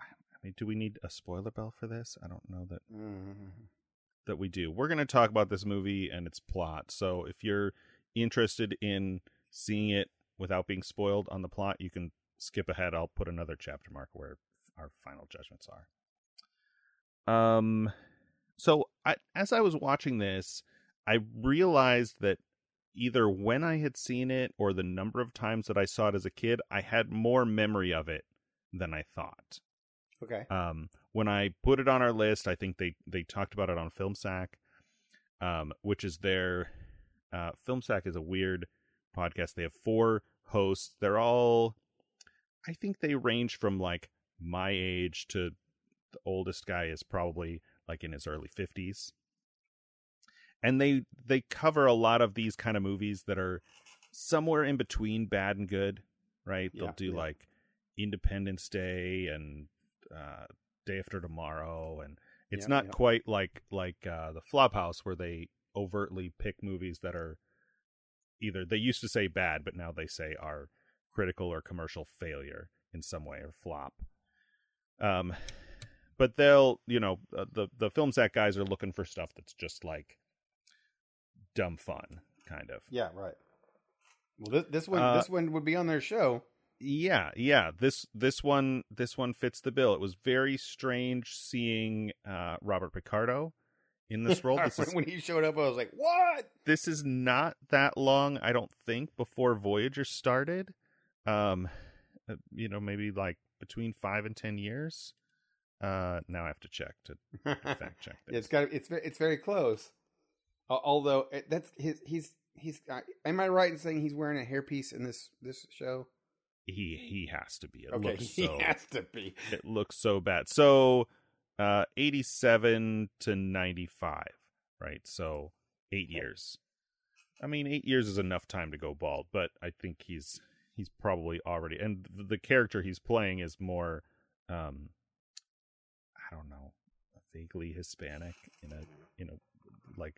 A: I mean, do we need a spoiler bell for this? I don't know that mm-hmm. that we do. We're going to talk about this movie and its plot. So, if you're interested in seeing it without being spoiled on the plot, you can skip ahead. I'll put another chapter mark where our final judgments are. Um, so I, as I was watching this, I realized that either when I had seen it or the number of times that I saw it as a kid, I had more memory of it than I thought.
B: Okay.
A: Um, when I put it on our list, I think they they talked about it on FilmSack, um, which is their uh, FilmSack is a weird podcast. They have four hosts. They're all, I think they range from like my age to the oldest guy is probably like in his early 50s. And they they cover a lot of these kind of movies that are somewhere in between bad and good, right? Yeah, They'll do yeah. like Independence Day and uh, Day After Tomorrow and it's yeah, not quite like like uh, the Flophouse where they overtly pick movies that are either they used to say bad but now they say are critical or commercial failure in some way or flop. Um but they'll you know uh, the the film sack guys are looking for stuff that's just like dumb fun kind of.
B: Yeah right. Well this, this one uh, this one would be on their show.
A: Yeah yeah. This this one this one fits the bill. It was very strange seeing uh robert picardo in this role. This
B: is, when he showed up i was like what?
A: This is not that long i don't think before voyager started. Um uh, you know maybe like between five and ten years uh, now I have to check to fact check.
B: yeah, it's got it's it's very close. Uh, although it, that's his he's he's uh, am I right in saying he's wearing a hairpiece in this this show?
A: He he has to be. It
B: okay, he so, has to be.
A: It looks so bad. So, uh, eighty seven to ninety five, right? So eight years. I mean, eight years is enough time to go bald, but I think he's he's probably already and the character he's playing is more um I don't know, vaguely Hispanic in a in a like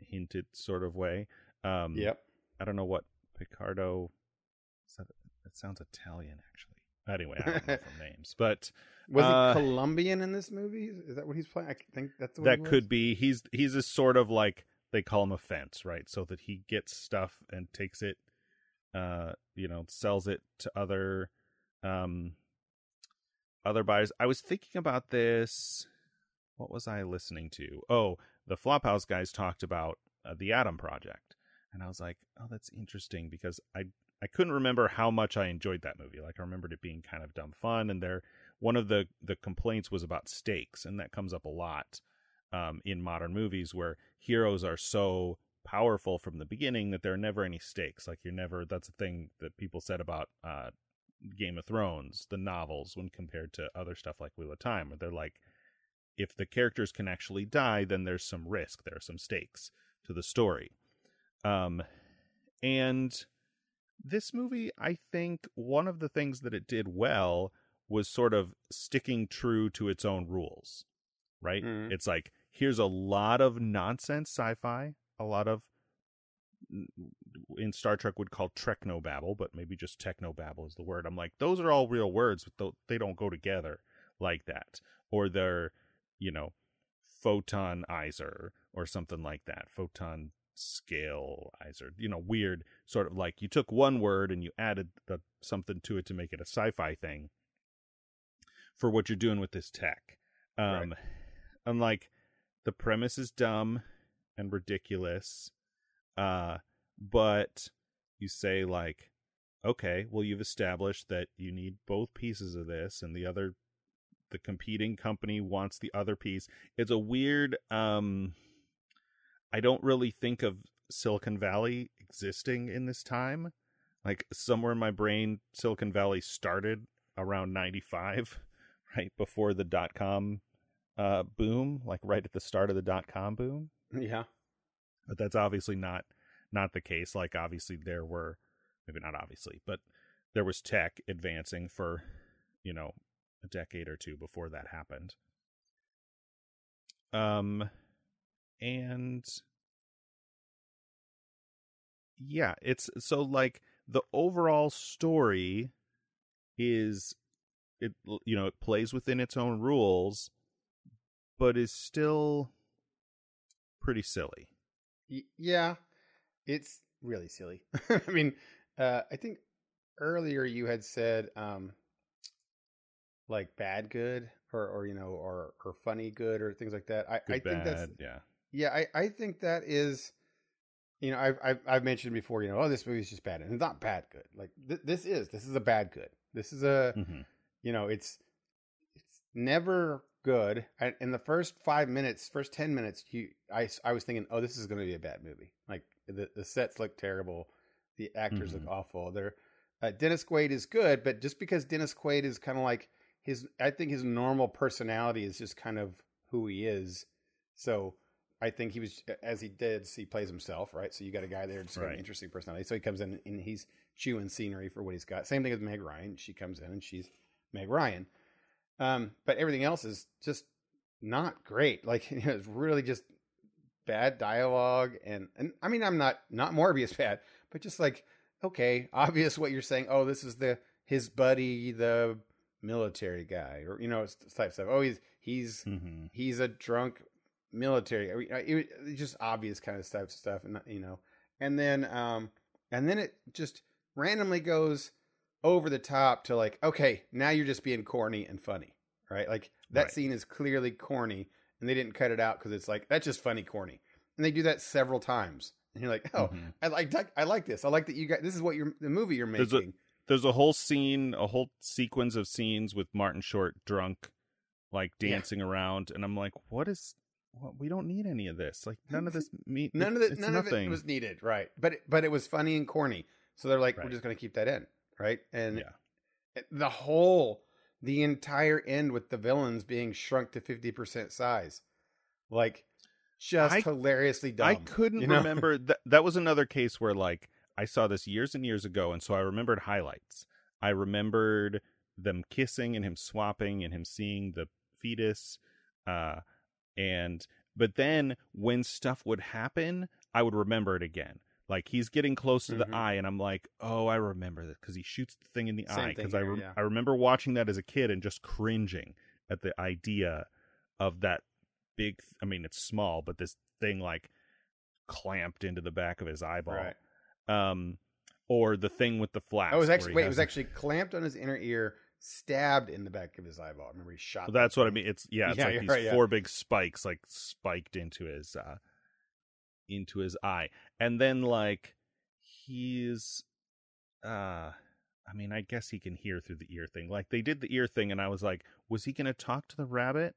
A: hinted sort of way. Um,
B: Yep.
A: I don't know what Picardo. That, that sounds Italian, actually. Anyway, I don't know from names, but
B: Was
A: Uh,
B: he Colombian in this movie? Is that what he's playing? I think that's what
A: that could be. He's he's a sort of like they call him a fence, right? So that he gets stuff and takes it, uh, you know, sells it to other, um, other buyers. I was thinking about this. What was I listening to? Oh, the Flophouse guys talked about uh, the Adam Project, and I was like, oh, that's interesting because I I couldn't remember how much I enjoyed that movie. Like I remembered it being kind of dumb fun, and there one of the the complaints was about stakes, and that comes up a lot um, in modern movies where heroes are so powerful from the beginning that there are never any stakes. Like you're never. That's a thing that people said about uh, Game of Thrones, the novels, when compared to other stuff like Wheel of Time, where they're like, if the characters can actually die, then there's some risk, there are some stakes to the story. Um, and this movie, I think one of the things that it did well was sort of sticking true to its own rules, right?
B: Mhm.
A: It's like, here's a lot of nonsense sci fi, a lot of in Star Trek would call technobabble, but maybe just technobabble is the word. I'm like, those are all real words, but they don't go together like that. Or they're, you know, photonizer or something like that. Photon scaleizer, you know, weird sort of like you took one word and you added the, something to it to make it a sci-fi thing for what you're doing with this tech. Um,
B: Right.
A: like the premise is dumb and ridiculous. Uh, but you say like, okay, well, you've established that you need both pieces of this, and the other, the competing company wants the other piece. It's a weird. Um, I don't really think of Silicon Valley existing in this time. Like somewhere in my brain, Silicon Valley started around '95, right before the dot com uh, boom, like right at the start of the dot com boom
B: Yeah.
A: but that's obviously not not the case like obviously there were maybe not obviously but there was tech advancing for you know a decade or two before that happened. Um and yeah it's so like the overall story is it you know it plays within its own rules but is still pretty silly.
B: Yeah, it's really silly. I mean, uh, I think earlier you had said um, like bad good or or you know or or funny good or things like that. I,
A: good
B: I think that's
A: yeah
B: yeah. I I think that is. You know, I've, I've I've mentioned before. You know, oh, this movie's just bad, and it's not bad good. Like th- this is this is a bad good. This is a
A: hmm
B: you know it's it's never good I, in the first five minutes first 10 minutes you i, I was thinking oh this is going to be a bad movie like the, the sets look terrible. The actors
A: Mhm.
B: look awful. They're uh, dennis quaid is good but just because dennis quaid is kind of like his i think his normal personality is just kind of who he is. So i think he was as he did he plays himself right? So you got a guy there just got an interesting personality. So he comes in and he's chewing scenery for what he's got. Same thing with meg ryan. She comes in and she's meg ryan. Um, but everything else is just not great. Like you know, it's really just bad dialogue, and and I mean, I'm not not Morbius bad, but just like okay, obvious what you're saying. Oh, this is the his buddy, the military guy, or you know, it's type of stuff. Oh, he's he's
A: hmm
B: he's a drunk military. I mean, it, it's just obvious kind of stuff, stuff, and you know, and then um, and then it just randomly goes over the top to like, okay, now you're just being corny and funny, right? Like that
A: Right.
B: scene is clearly corny, and they didn't cut it out because it's like that's just funny corny, and they do that several times, and you're like, oh,
A: Mhm.
B: I like. I like this. I like that you got this is what you're the movie you're
A: There's a-
B: making.
A: there's a whole scene a whole sequence of scenes with martin short drunk like
B: Yeah.
A: dancing around and i'm like what is what we don't need any of this like none of this me
B: None of
A: it-
B: none of
A: nothing
B: it was needed, right? But it- but it was funny and corny, so they're like,
A: Right.
B: we're just going to keep that in, right? And
A: yeah
B: the whole, the entire end with the villains being shrunk to fifty percent size, like just
A: I-
B: hilariously dumb.
A: I couldn't
B: you know?
A: remember that. That was another case where, like, I saw this years and years ago, and so I remembered highlights. I remembered them kissing and him swapping and him seeing the fetus, uh, and but then when stuff would happen, I would remember it again. Like he's getting close to
B: Mhm.
A: the eye, and I'm like, oh, I remember this because he shoots the thing in the
B: Same
A: eye. Because I re-
B: yeah.
A: I remember watching that as a kid and just cringing at the idea of that big. I mean, it's small, but this thing like clamped into the back of his eyeball.
B: Right.
A: Um, or the thing with the flash.
B: Oh, it was actually wait. It was actually clamped on his inner ear, stabbed in the back of his eyeball. I remember he shot.
A: Well, that's what I mean. It's yeah, it's
B: Yeah,
A: like these
B: right, yeah.
A: four big spikes like spiked into his uh into his eye. And then like he's uh I mean, I guess he can hear through the ear thing. Like they did the ear thing and I was like, was he going to talk to the rabbit?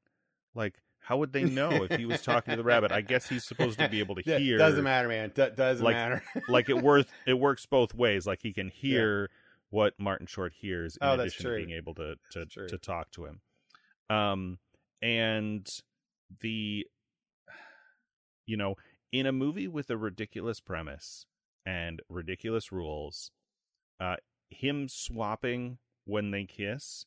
A: Like how would they know if he was talking to the rabbit? I guess he's supposed to be able to hear.
B: Doesn't matter, man. D- doesn't
A: Like-
B: matter.
A: like it worth it works both ways. Like he can hear what Martin Short hears in
B: Oh, that's
A: addition
B: true.
A: to being able to to to talk to him. Um and the you know, in a movie with a ridiculous premise and ridiculous rules, uh him swapping when they kiss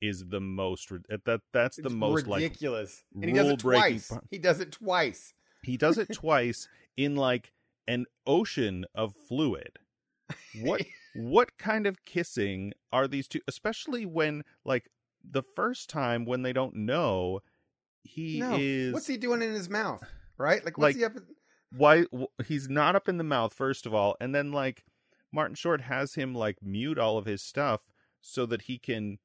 A: is the most that that's the
B: It's
A: most like
B: ridiculous. and he does it twice. He does it twice.
A: he does it twice in like an ocean of fluid. What what kind of kissing are these two especially when like the first time when they don't know he
B: no.
A: is
B: What's he doing in his mouth? Right? Like
A: Like-
B: what's he up?
A: Why wh- he's not up in the mouth first of all and then like Martin Short has him like mute all of his stuff so that he can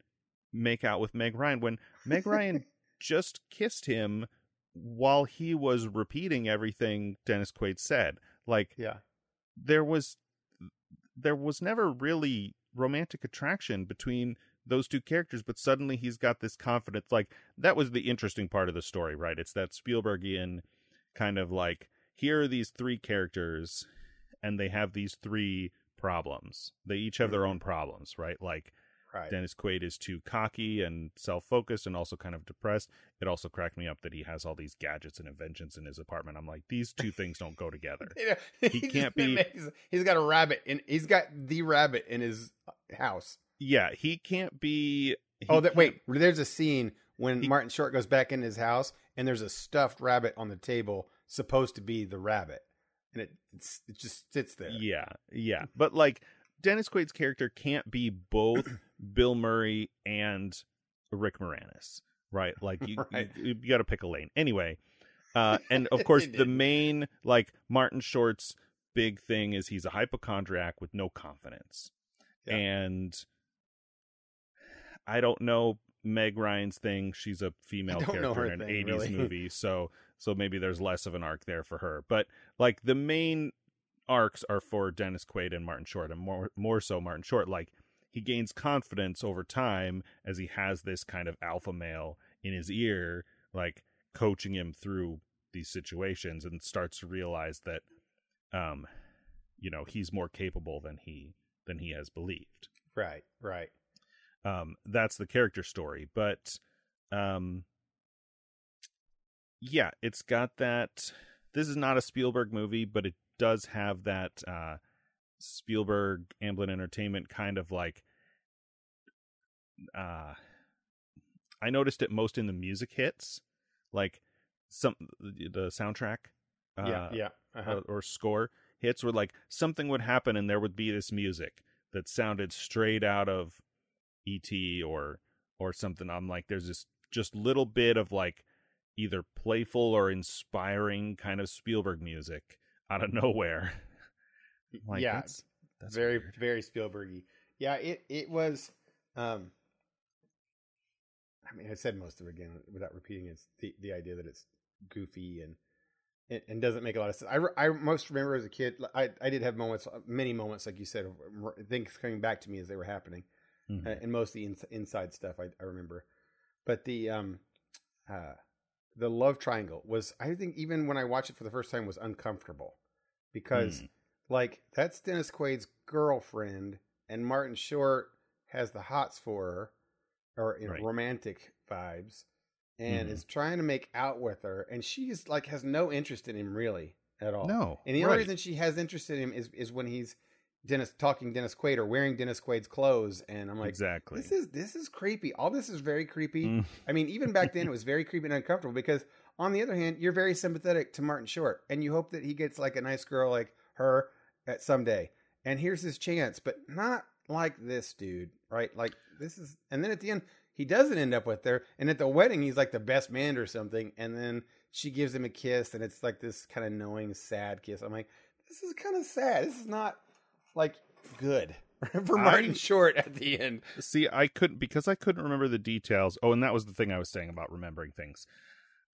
A: make out with Meg Ryan when Meg Ryan just kissed him while he was repeating everything Dennis Quaid said like
B: Yeah.
A: there was there was never really romantic attraction between those two characters but suddenly he's got this confidence like that was the interesting part of the story right it's that spielbergian kind of like here are these three characters and they have these three problems they each have their mm-hmm. own problems right like
B: Right.
A: dennis quaid is too cocky and self-focused and also kind of depressed it also cracked me up that he has all these gadgets and inventions in his apartment i'm like these two things don't go together
B: You know,
A: He can't be-
B: he's got a rabbit and He's got the rabbit in his uh, house.
A: yeah he can't be he
B: oh, that, wait. There's a scene when
A: He-
B: Martin Short goes back in his house, and there's a stuffed rabbit on the table, supposed to be the rabbit, and it it's, it just sits there.
A: Yeah, yeah. But like Dennis Quaid's character can't be both Bill Murray and Rick Moranis, right? Like you,
B: Right.
A: you, you got to pick a lane. Anyway, uh, and of course the main like Martin Short's big thing is he's a hypochondriac with no confidence,
B: Yeah.
A: and I don't know Meg Ryan's thing. She's a female character in an
B: thing,
A: 80s
B: really.
A: movie, so so maybe there's less of an arc there for her. But like the main arcs are for Dennis Quaid and Martin Short, and more more so Martin Short. Like he gains confidence over time as he has this kind of alpha male in his ear, like coaching him through these situations, and starts to realize that, um, you know, he's more capable than he than he has believed.
B: Right. Right.
A: Um, that's the character story, but um, yeah, it's got that. This is not a Spielberg movie, but it does have that uh, Spielberg Amblin Entertainment kind of like. Uh, I noticed it most in the music hits, like some the soundtrack. Uh,
B: yeah. Yeah. Uh-huh.
A: or, or score hits where like something would happen and there would be this music that sounded straight out of ET or or something. I'm like, there's this just little bit of like either playful or inspiring kind of Spielberg music out of nowhere. Like,
B: yeah.
A: that's, that's
B: very
A: weird.
B: very Spielbergy. Yeah, it it was. Um, I mean, I said most of it again without repeating. It's the the idea that it's goofy and it, and doesn't make a lot of sense. I, I most remember as a kid, I I did have moments, many moments, like you said, of things coming back to me as they were happening,
A: Mhm.
B: uh, and most of the ins- inside stuff I, I remember. But the um, uh, the love triangle was, I think, even when I watched it for the first time, was uncomfortable because
A: Mm.
B: like that's Dennis Quaid's girlfriend, and Martin Short has the hots for her, or
A: Right.
B: romantic vibes, and
A: Mhm.
B: is trying to make out with her, and she's like has no interest in him really at all.
A: No,
B: and the
A: right.
B: only reason she has interest in him is is when he's Dennis talking Dennis Quaid or wearing Dennis Quaid's clothes, and I'm like,
A: exactly.
B: this is this is creepy. All this is very creepy.
A: Mm.
B: I mean, even back then, it was very creepy and uncomfortable because on the other hand, you're very sympathetic to Martin Short, and you hope that he gets like a nice girl like her at someday. And here's his chance, but not like this dude, right? Like this is, and then at the end, he doesn't end up with her, and at the wedding, he's like the best man or something, and then she gives him a kiss, and it's like this kind of knowing, sad kiss. I'm like, this is kind of sad. This is not like good for Martin
A: I-
B: Short at the end.
A: See, I couldn't because I couldn't remember the details. Oh, and that was the thing I was saying about remembering things.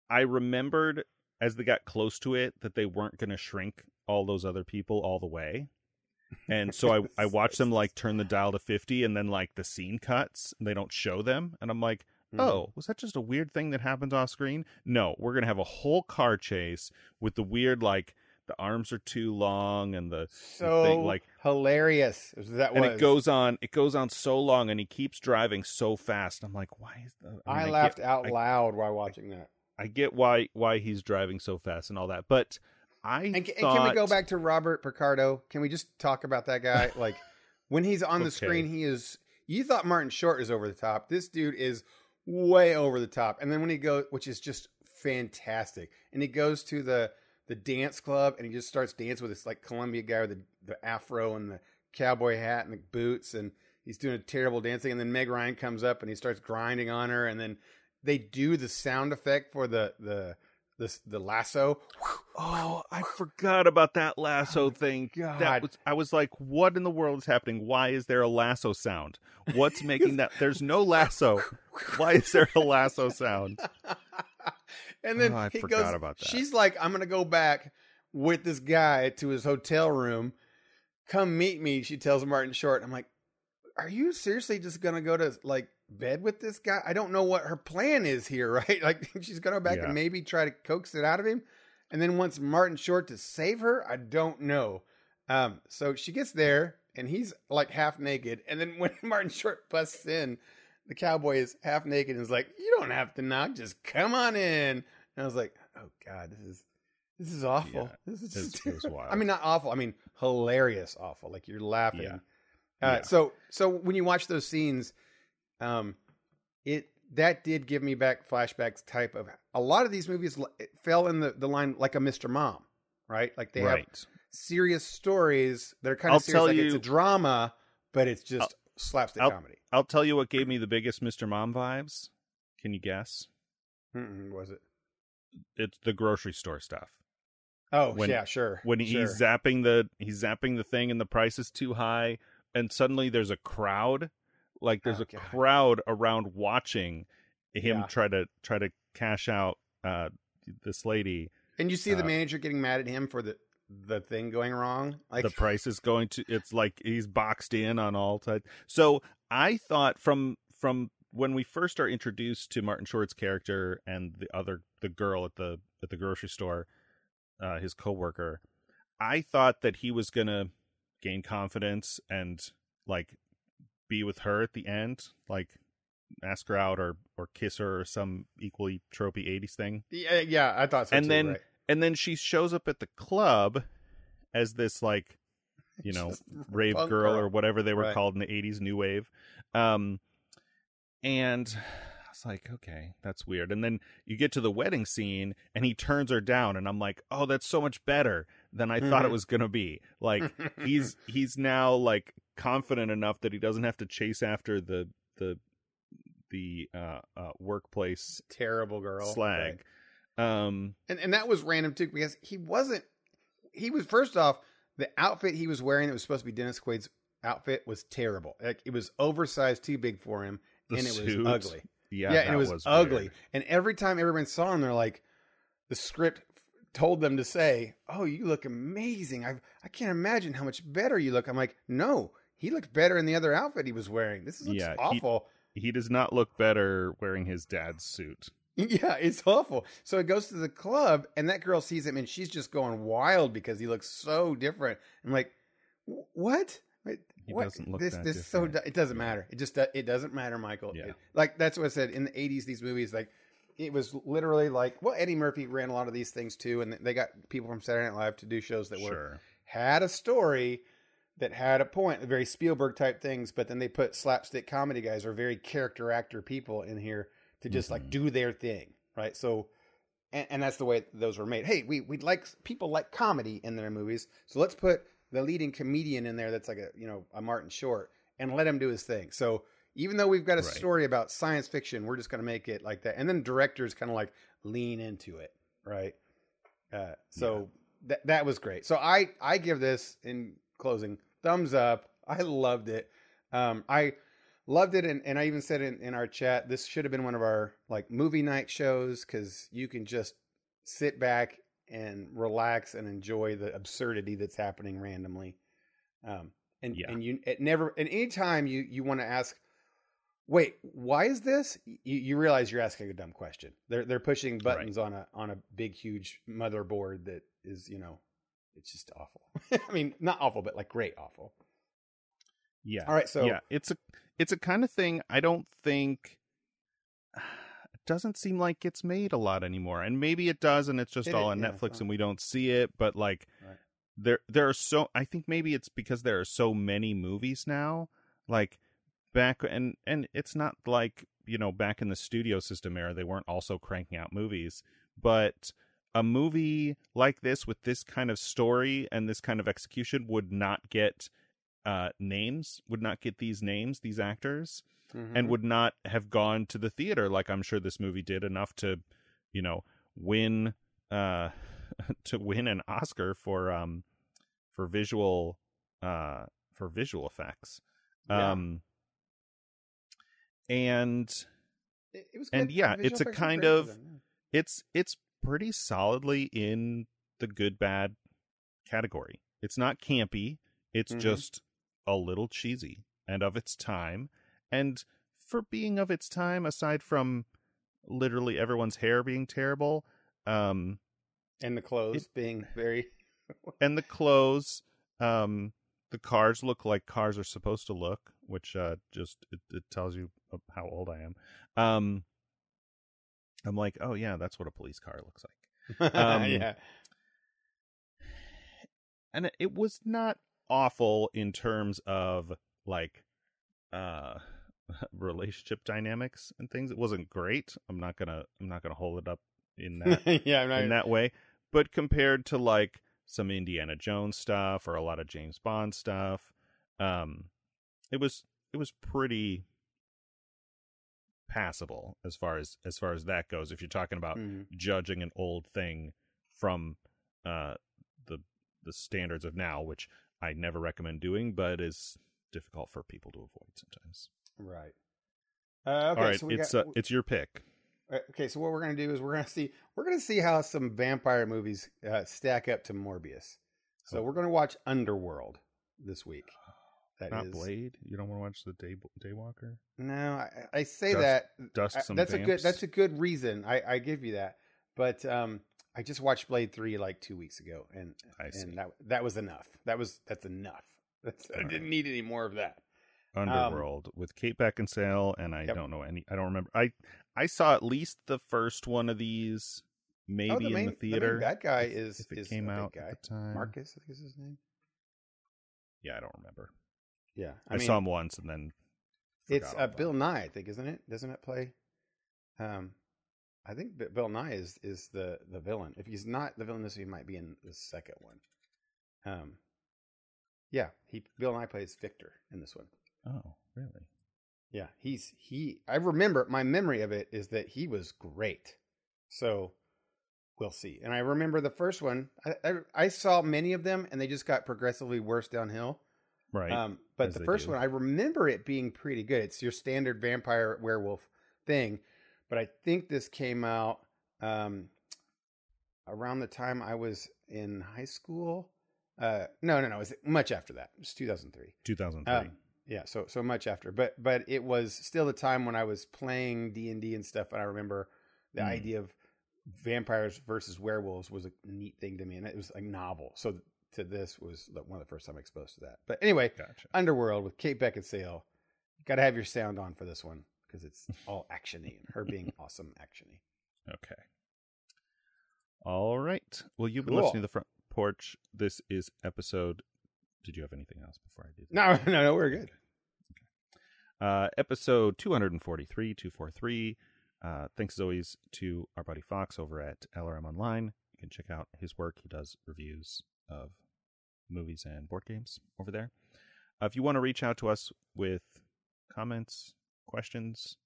A: I remembered as they got close to it that they weren't going to shrink all those other people all the way. And so I I watched them like turn the dial to 50 and then like the scene cuts and they don't show them and I'm like,
B: Mm-hmm.
A: "Oh, was that just a weird thing that happens off screen?" No, we're going to have a whole car chase with the weird like the arms are too long and the
B: so
A: thing, like-
B: hilarious. That
A: and
B: was.
A: it goes on it goes on so long and he keeps driving so fast. I'm like, "Why is the
B: I,
A: mean,
B: laughed
A: get-
B: out
A: I-
B: loud while watching that.
A: I get why why he's driving so fast and all that, but I
B: And, ca- and can we go back to Robert Picardo? Can we just talk about that guy? Like when he's on the
A: Okay.
B: screen, he is. You thought Martin Short is over the top. This dude is way over the top. And then when he goes, which is just fantastic, and he goes to the the dance club and he just starts dancing with this like Columbia guy with the, the afro and the cowboy hat and the boots, and he's doing a terrible dancing. And then Meg Ryan comes up and he starts grinding on her, and then they do the sound effect for the the the, the lasso.
A: Oh, I forgot about that lasso oh thing.
B: God.
A: That was I was like, what in the world is happening? Why is there a lasso sound? What's making that? There's no lasso. Why is there a lasso sound?
B: and then
A: Oh, I
B: he
A: forgot
B: goes,
A: about that.
B: She's like, I'm gonna go back with this guy to his hotel room. Come meet me. She tells Martin Short. I'm like, are you seriously just gonna go to like bed with this guy? I don't know what her plan is here, right? Like she's gonna go back
A: Yeah.
B: and maybe try to coax it out of him, and then wants Martin Short to save her. I don't know. Um, so she gets there and he's like half naked, and then when Martin Short busts in, the cowboy is half naked and is like, "You don't have to knock, just come on in." And I was like, "Oh God, this is this is awful.
A: Yeah,
B: this is just
A: wild.
B: I mean, not awful. I mean, hilarious, awful. Like you're laughing.
A: Yeah.
B: Uh,
A: Yeah.
B: So so when you watch those scenes, um, it that did give me back flashbacks. Type of a lot of these movies it fell in the the line like a Mr. Mom, right? Like they have serious stories that are kind
A: I'll
B: of serious. Like it's
A: you-
B: a drama, but it's just slapstick
A: I'll-
B: comedy.
A: I'll tell you what gave me the biggest Mr. Mom vibes. Can you guess?
B: Mm-mm, was it?
A: It's the grocery store stuff.
B: Oh
A: When-
B: yeah, sure.
A: when
B: sure.
A: he's zapping the he's zapping the thing and the price is too high and suddenly there's a crowd like there's
B: Oh,
A: a
B: God.
A: crowd around watching him
B: Yeah.
A: try to try to cash out uh this lady
B: and you see the
A: uh,
B: manager getting mad at him for the the thing going wrong. Like
A: the price is going to it's like he's boxed in on all sides so i thought from from when we first are introduced to martin short's character and the other the girl at the at the grocery store uh his coworker i thought that he was gonna gain confidence and like be with her at the end like ask her out or or kiss her or some equally tropey 80s thing
B: yeah, yeah, I thought so.
A: And
B: too,
A: then
B: right.
A: and then she shows up at the club as this like you know rave
B: punk
A: girl, or whatever they were
B: Right.
A: called in the 80s new wave um and was like okay that's weird and then you get to the wedding scene and he turns her down and i'm like oh that's so much better than i thought it
B: Mhm.
A: was gonna be like he's he's now like confident enough that he doesn't have to chase after the the the uh, uh workplace
B: terrible girl
A: slag
B: right.
A: um
B: and and that was random too because he wasn't. He was first off the outfit he was wearing that was supposed to be Dennis Quaid's outfit was terrible. Like it was oversized, too big for him,
A: the
B: and it
A: suit.
B: was ugly.
A: Yeah,
B: Yeah, and it
A: that
B: was, ugly.
A: weird.
B: And every time everyone saw him, they're like, the script told them to say, "Oh, you look amazing. I I can't imagine how much better you look." I'm like, no, he looked better in the other outfit he was wearing. This looks
A: Yeah, he-
B: awful.
A: he does not look better wearing his dad's suit.
B: Yeah, it's awful. So it goes to the club, and that girl sees him, and she's just going wild because he looks so different. I'm like, what? Wait,
A: He
B: what?
A: doesn't look
B: this.
A: that
B: this so. It doesn't matter. It just it doesn't matter, Michael.
A: Yeah.
B: It- like that's what I said in the '80s. These movies, like it was literally like, well, Eddie Murphy ran a lot of these things too, and they got people from Saturday Night Live to do shows that were
A: Sure.
B: had a story that had a point, very Spielberg type things, but then they put slapstick comedy guys or very character actor people in here to just like
A: Mhm.
B: do their thing, right? So and, and that's the way those were made. Hey, we we like people like comedy in their movies, so let's put the leading comedian in there that's like a you know a Martin Short and let him do his thing. So even though we've got a
A: Right.
B: story about science fiction, we're just going to make it like that. And then directors kind of like lean into it, right? Uh, so that that was great. So I I give this in closing thumbs up. I loved it. Um, I loved it, and, and I even said in, in our chat this should have been one of our like movie night shows because you can just sit back and relax and enjoy the absurdity that's happening randomly. Um, and
A: Yeah.
B: and you it never and anytime you you want to ask wait why is this you, you realize you're asking a dumb question they're they're pushing buttons on a on a big huge motherboard that is you know it's just awful i mean not awful but like great awful
A: Yeah.
B: all right so
A: yeah, it's a it's a kind of thing I don't think doesn't seem like it's made a lot anymore. And maybe it does and it's just
B: It
A: all on
B: yeah,
A: Netflix and we don't see it, but like
B: Right.
A: there there are so I think maybe it's because there are so many movies now. Like back and and it's not like, you know, back in the studio system era they weren't also cranking out movies, but a movie like this with this kind of story and this kind of execution would not get uh names would not get these names these actors
B: Mhm.
A: and would not have gone to the theater like i'm sure this movie did enough to you know win uh to win an oscar for um for visual uh for visual effects
B: Yeah.
A: um and
B: It- it was
A: and yeah, it's a kind of-
B: them,
A: it's it's pretty solidly in the good bad category. It's not campy. It's
B: Mhm.
A: just a little cheesy and of its time. And for being of its time, aside from literally everyone's hair being terrible, um,
B: and the clothes being very
A: and the clothes, um, the cars look like cars are supposed to look, which uh, just it, it tells you how old I am. Um, I'm like, oh yeah, that's what a police car looks like. Um,
B: yeah
A: and it was not awful in terms of like uh relationship dynamics and things. It wasn't great. I'm not gonna i'm not gonna hold it up in that
B: yeah
A: in that way. But compared to like some indiana jones stuff or a lot of james bond stuff um it was it was pretty passable as far as as far as that goes. If you're talking about
B: Mhm.
A: judging an old thing from uh the the standards of now which i never recommend doing but is difficult for people to avoid sometimes
B: right uh, okay
A: all right
B: so we
A: it's
B: got,
A: uh, it's your pick
B: Uh, Okay, so what we're gonna do is we're gonna see we're gonna see how some vampire movies uh, stack up to Morbius. So
A: Oh.
B: we're gonna watch Underworld this week. That
A: not
B: is-
A: blade you don't want to watch the day daywalker
B: No, I, I say
A: Dust-
B: that
A: dust
B: I-
A: some
B: that's a good that's a good reason. I, I give you that, but um, I just watched Blade three like two weeks ago, and
A: I
B: and that that was enough. That was that's enough. That's, I didn't need any more of that.
A: underworld with kate beckinsale and i
B: um, Yep.
A: don't know any i don't remember i i saw at least the first one of these maybe
B: oh, the main,
A: in the theater
B: The bad guy
A: if-
B: is
A: if it
B: is
A: came out
B: guy.
A: at the time
B: Marcus, I think is his name.
A: yeah i don't remember
B: Yeah,
A: i,
B: mean,
A: saw him once and then
B: It's uh, Bill. Nighy, I think, isn't it? Doesn't it play? Um, I think Bill Nighy is is the the villain. If he's not the villain, this he might be in the second one. Um, yeah, he Bill Nighy plays Victor in this one.
A: oh really
B: Yeah, he's he. I remember my memory of it is that he was great. So we'll see. And I remember the first one. I I, I saw many of them, and they just got progressively worse downhill.
A: right
B: Um, but the first
A: do.
B: one, I remember it being pretty good. It's your standard vampire werewolf thing, but I think this came out um, around the time I was in high school. Uh, no, no, no, it was much after that. It was 2003.
A: 2003
B: Um, yeah, so so much after, but but it was still the time when I was playing D and D and stuff, and I remember the
A: Mm.
B: idea of vampires versus werewolves was a neat thing to me, and it was a novel. So to this was one of the first time I exposed to that. But anyway,
A: gotcha
B: Underworld with Kate Beckinsale. Got to have your sound on for this one because it's all actiony. And her being awesome actiony.
A: Okay. All right. Well, you've been
B: Cool.
A: listening to the front porch. This is episode. Did you have anything else before I do that?
B: No, no, no, we're good.
A: Uh, episode 243, 243. Uh, thanks as always to our buddy Fox over at LRM Online. You can check out his work. He does reviews of movies and board games over there. Uh, if you want to reach out to us with comments, questions,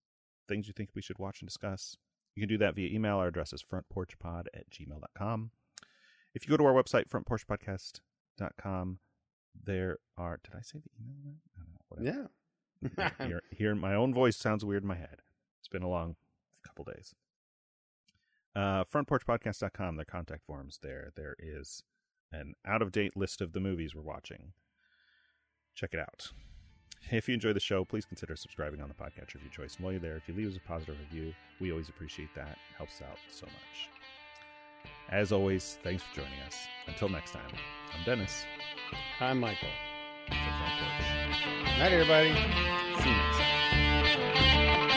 A: things you think we should watch and discuss, you can do that via email. Our address is frontporchpod at gmail.com. If you go to our website, frontporchpodcast.com, there are. Did I say the email? I don't know.
B: Yeah.
A: Hear, hear my own voice sounds weird in my head. It's been a long couple days. Uh, frontporchpodcast.com, their contact forms there. There is an out of date list of the movies we're watching. Check it out. If you enjoy the show, please consider subscribing on the podcast of your choice. And while you're there, if you leave us a positive review, we always appreciate that. It helps out so much. As always, thanks for joining us. Until next time, I'm Dennis.
B: I'm Michael.
A: for Front Porch.
B: Night, everybody.
A: See you next time.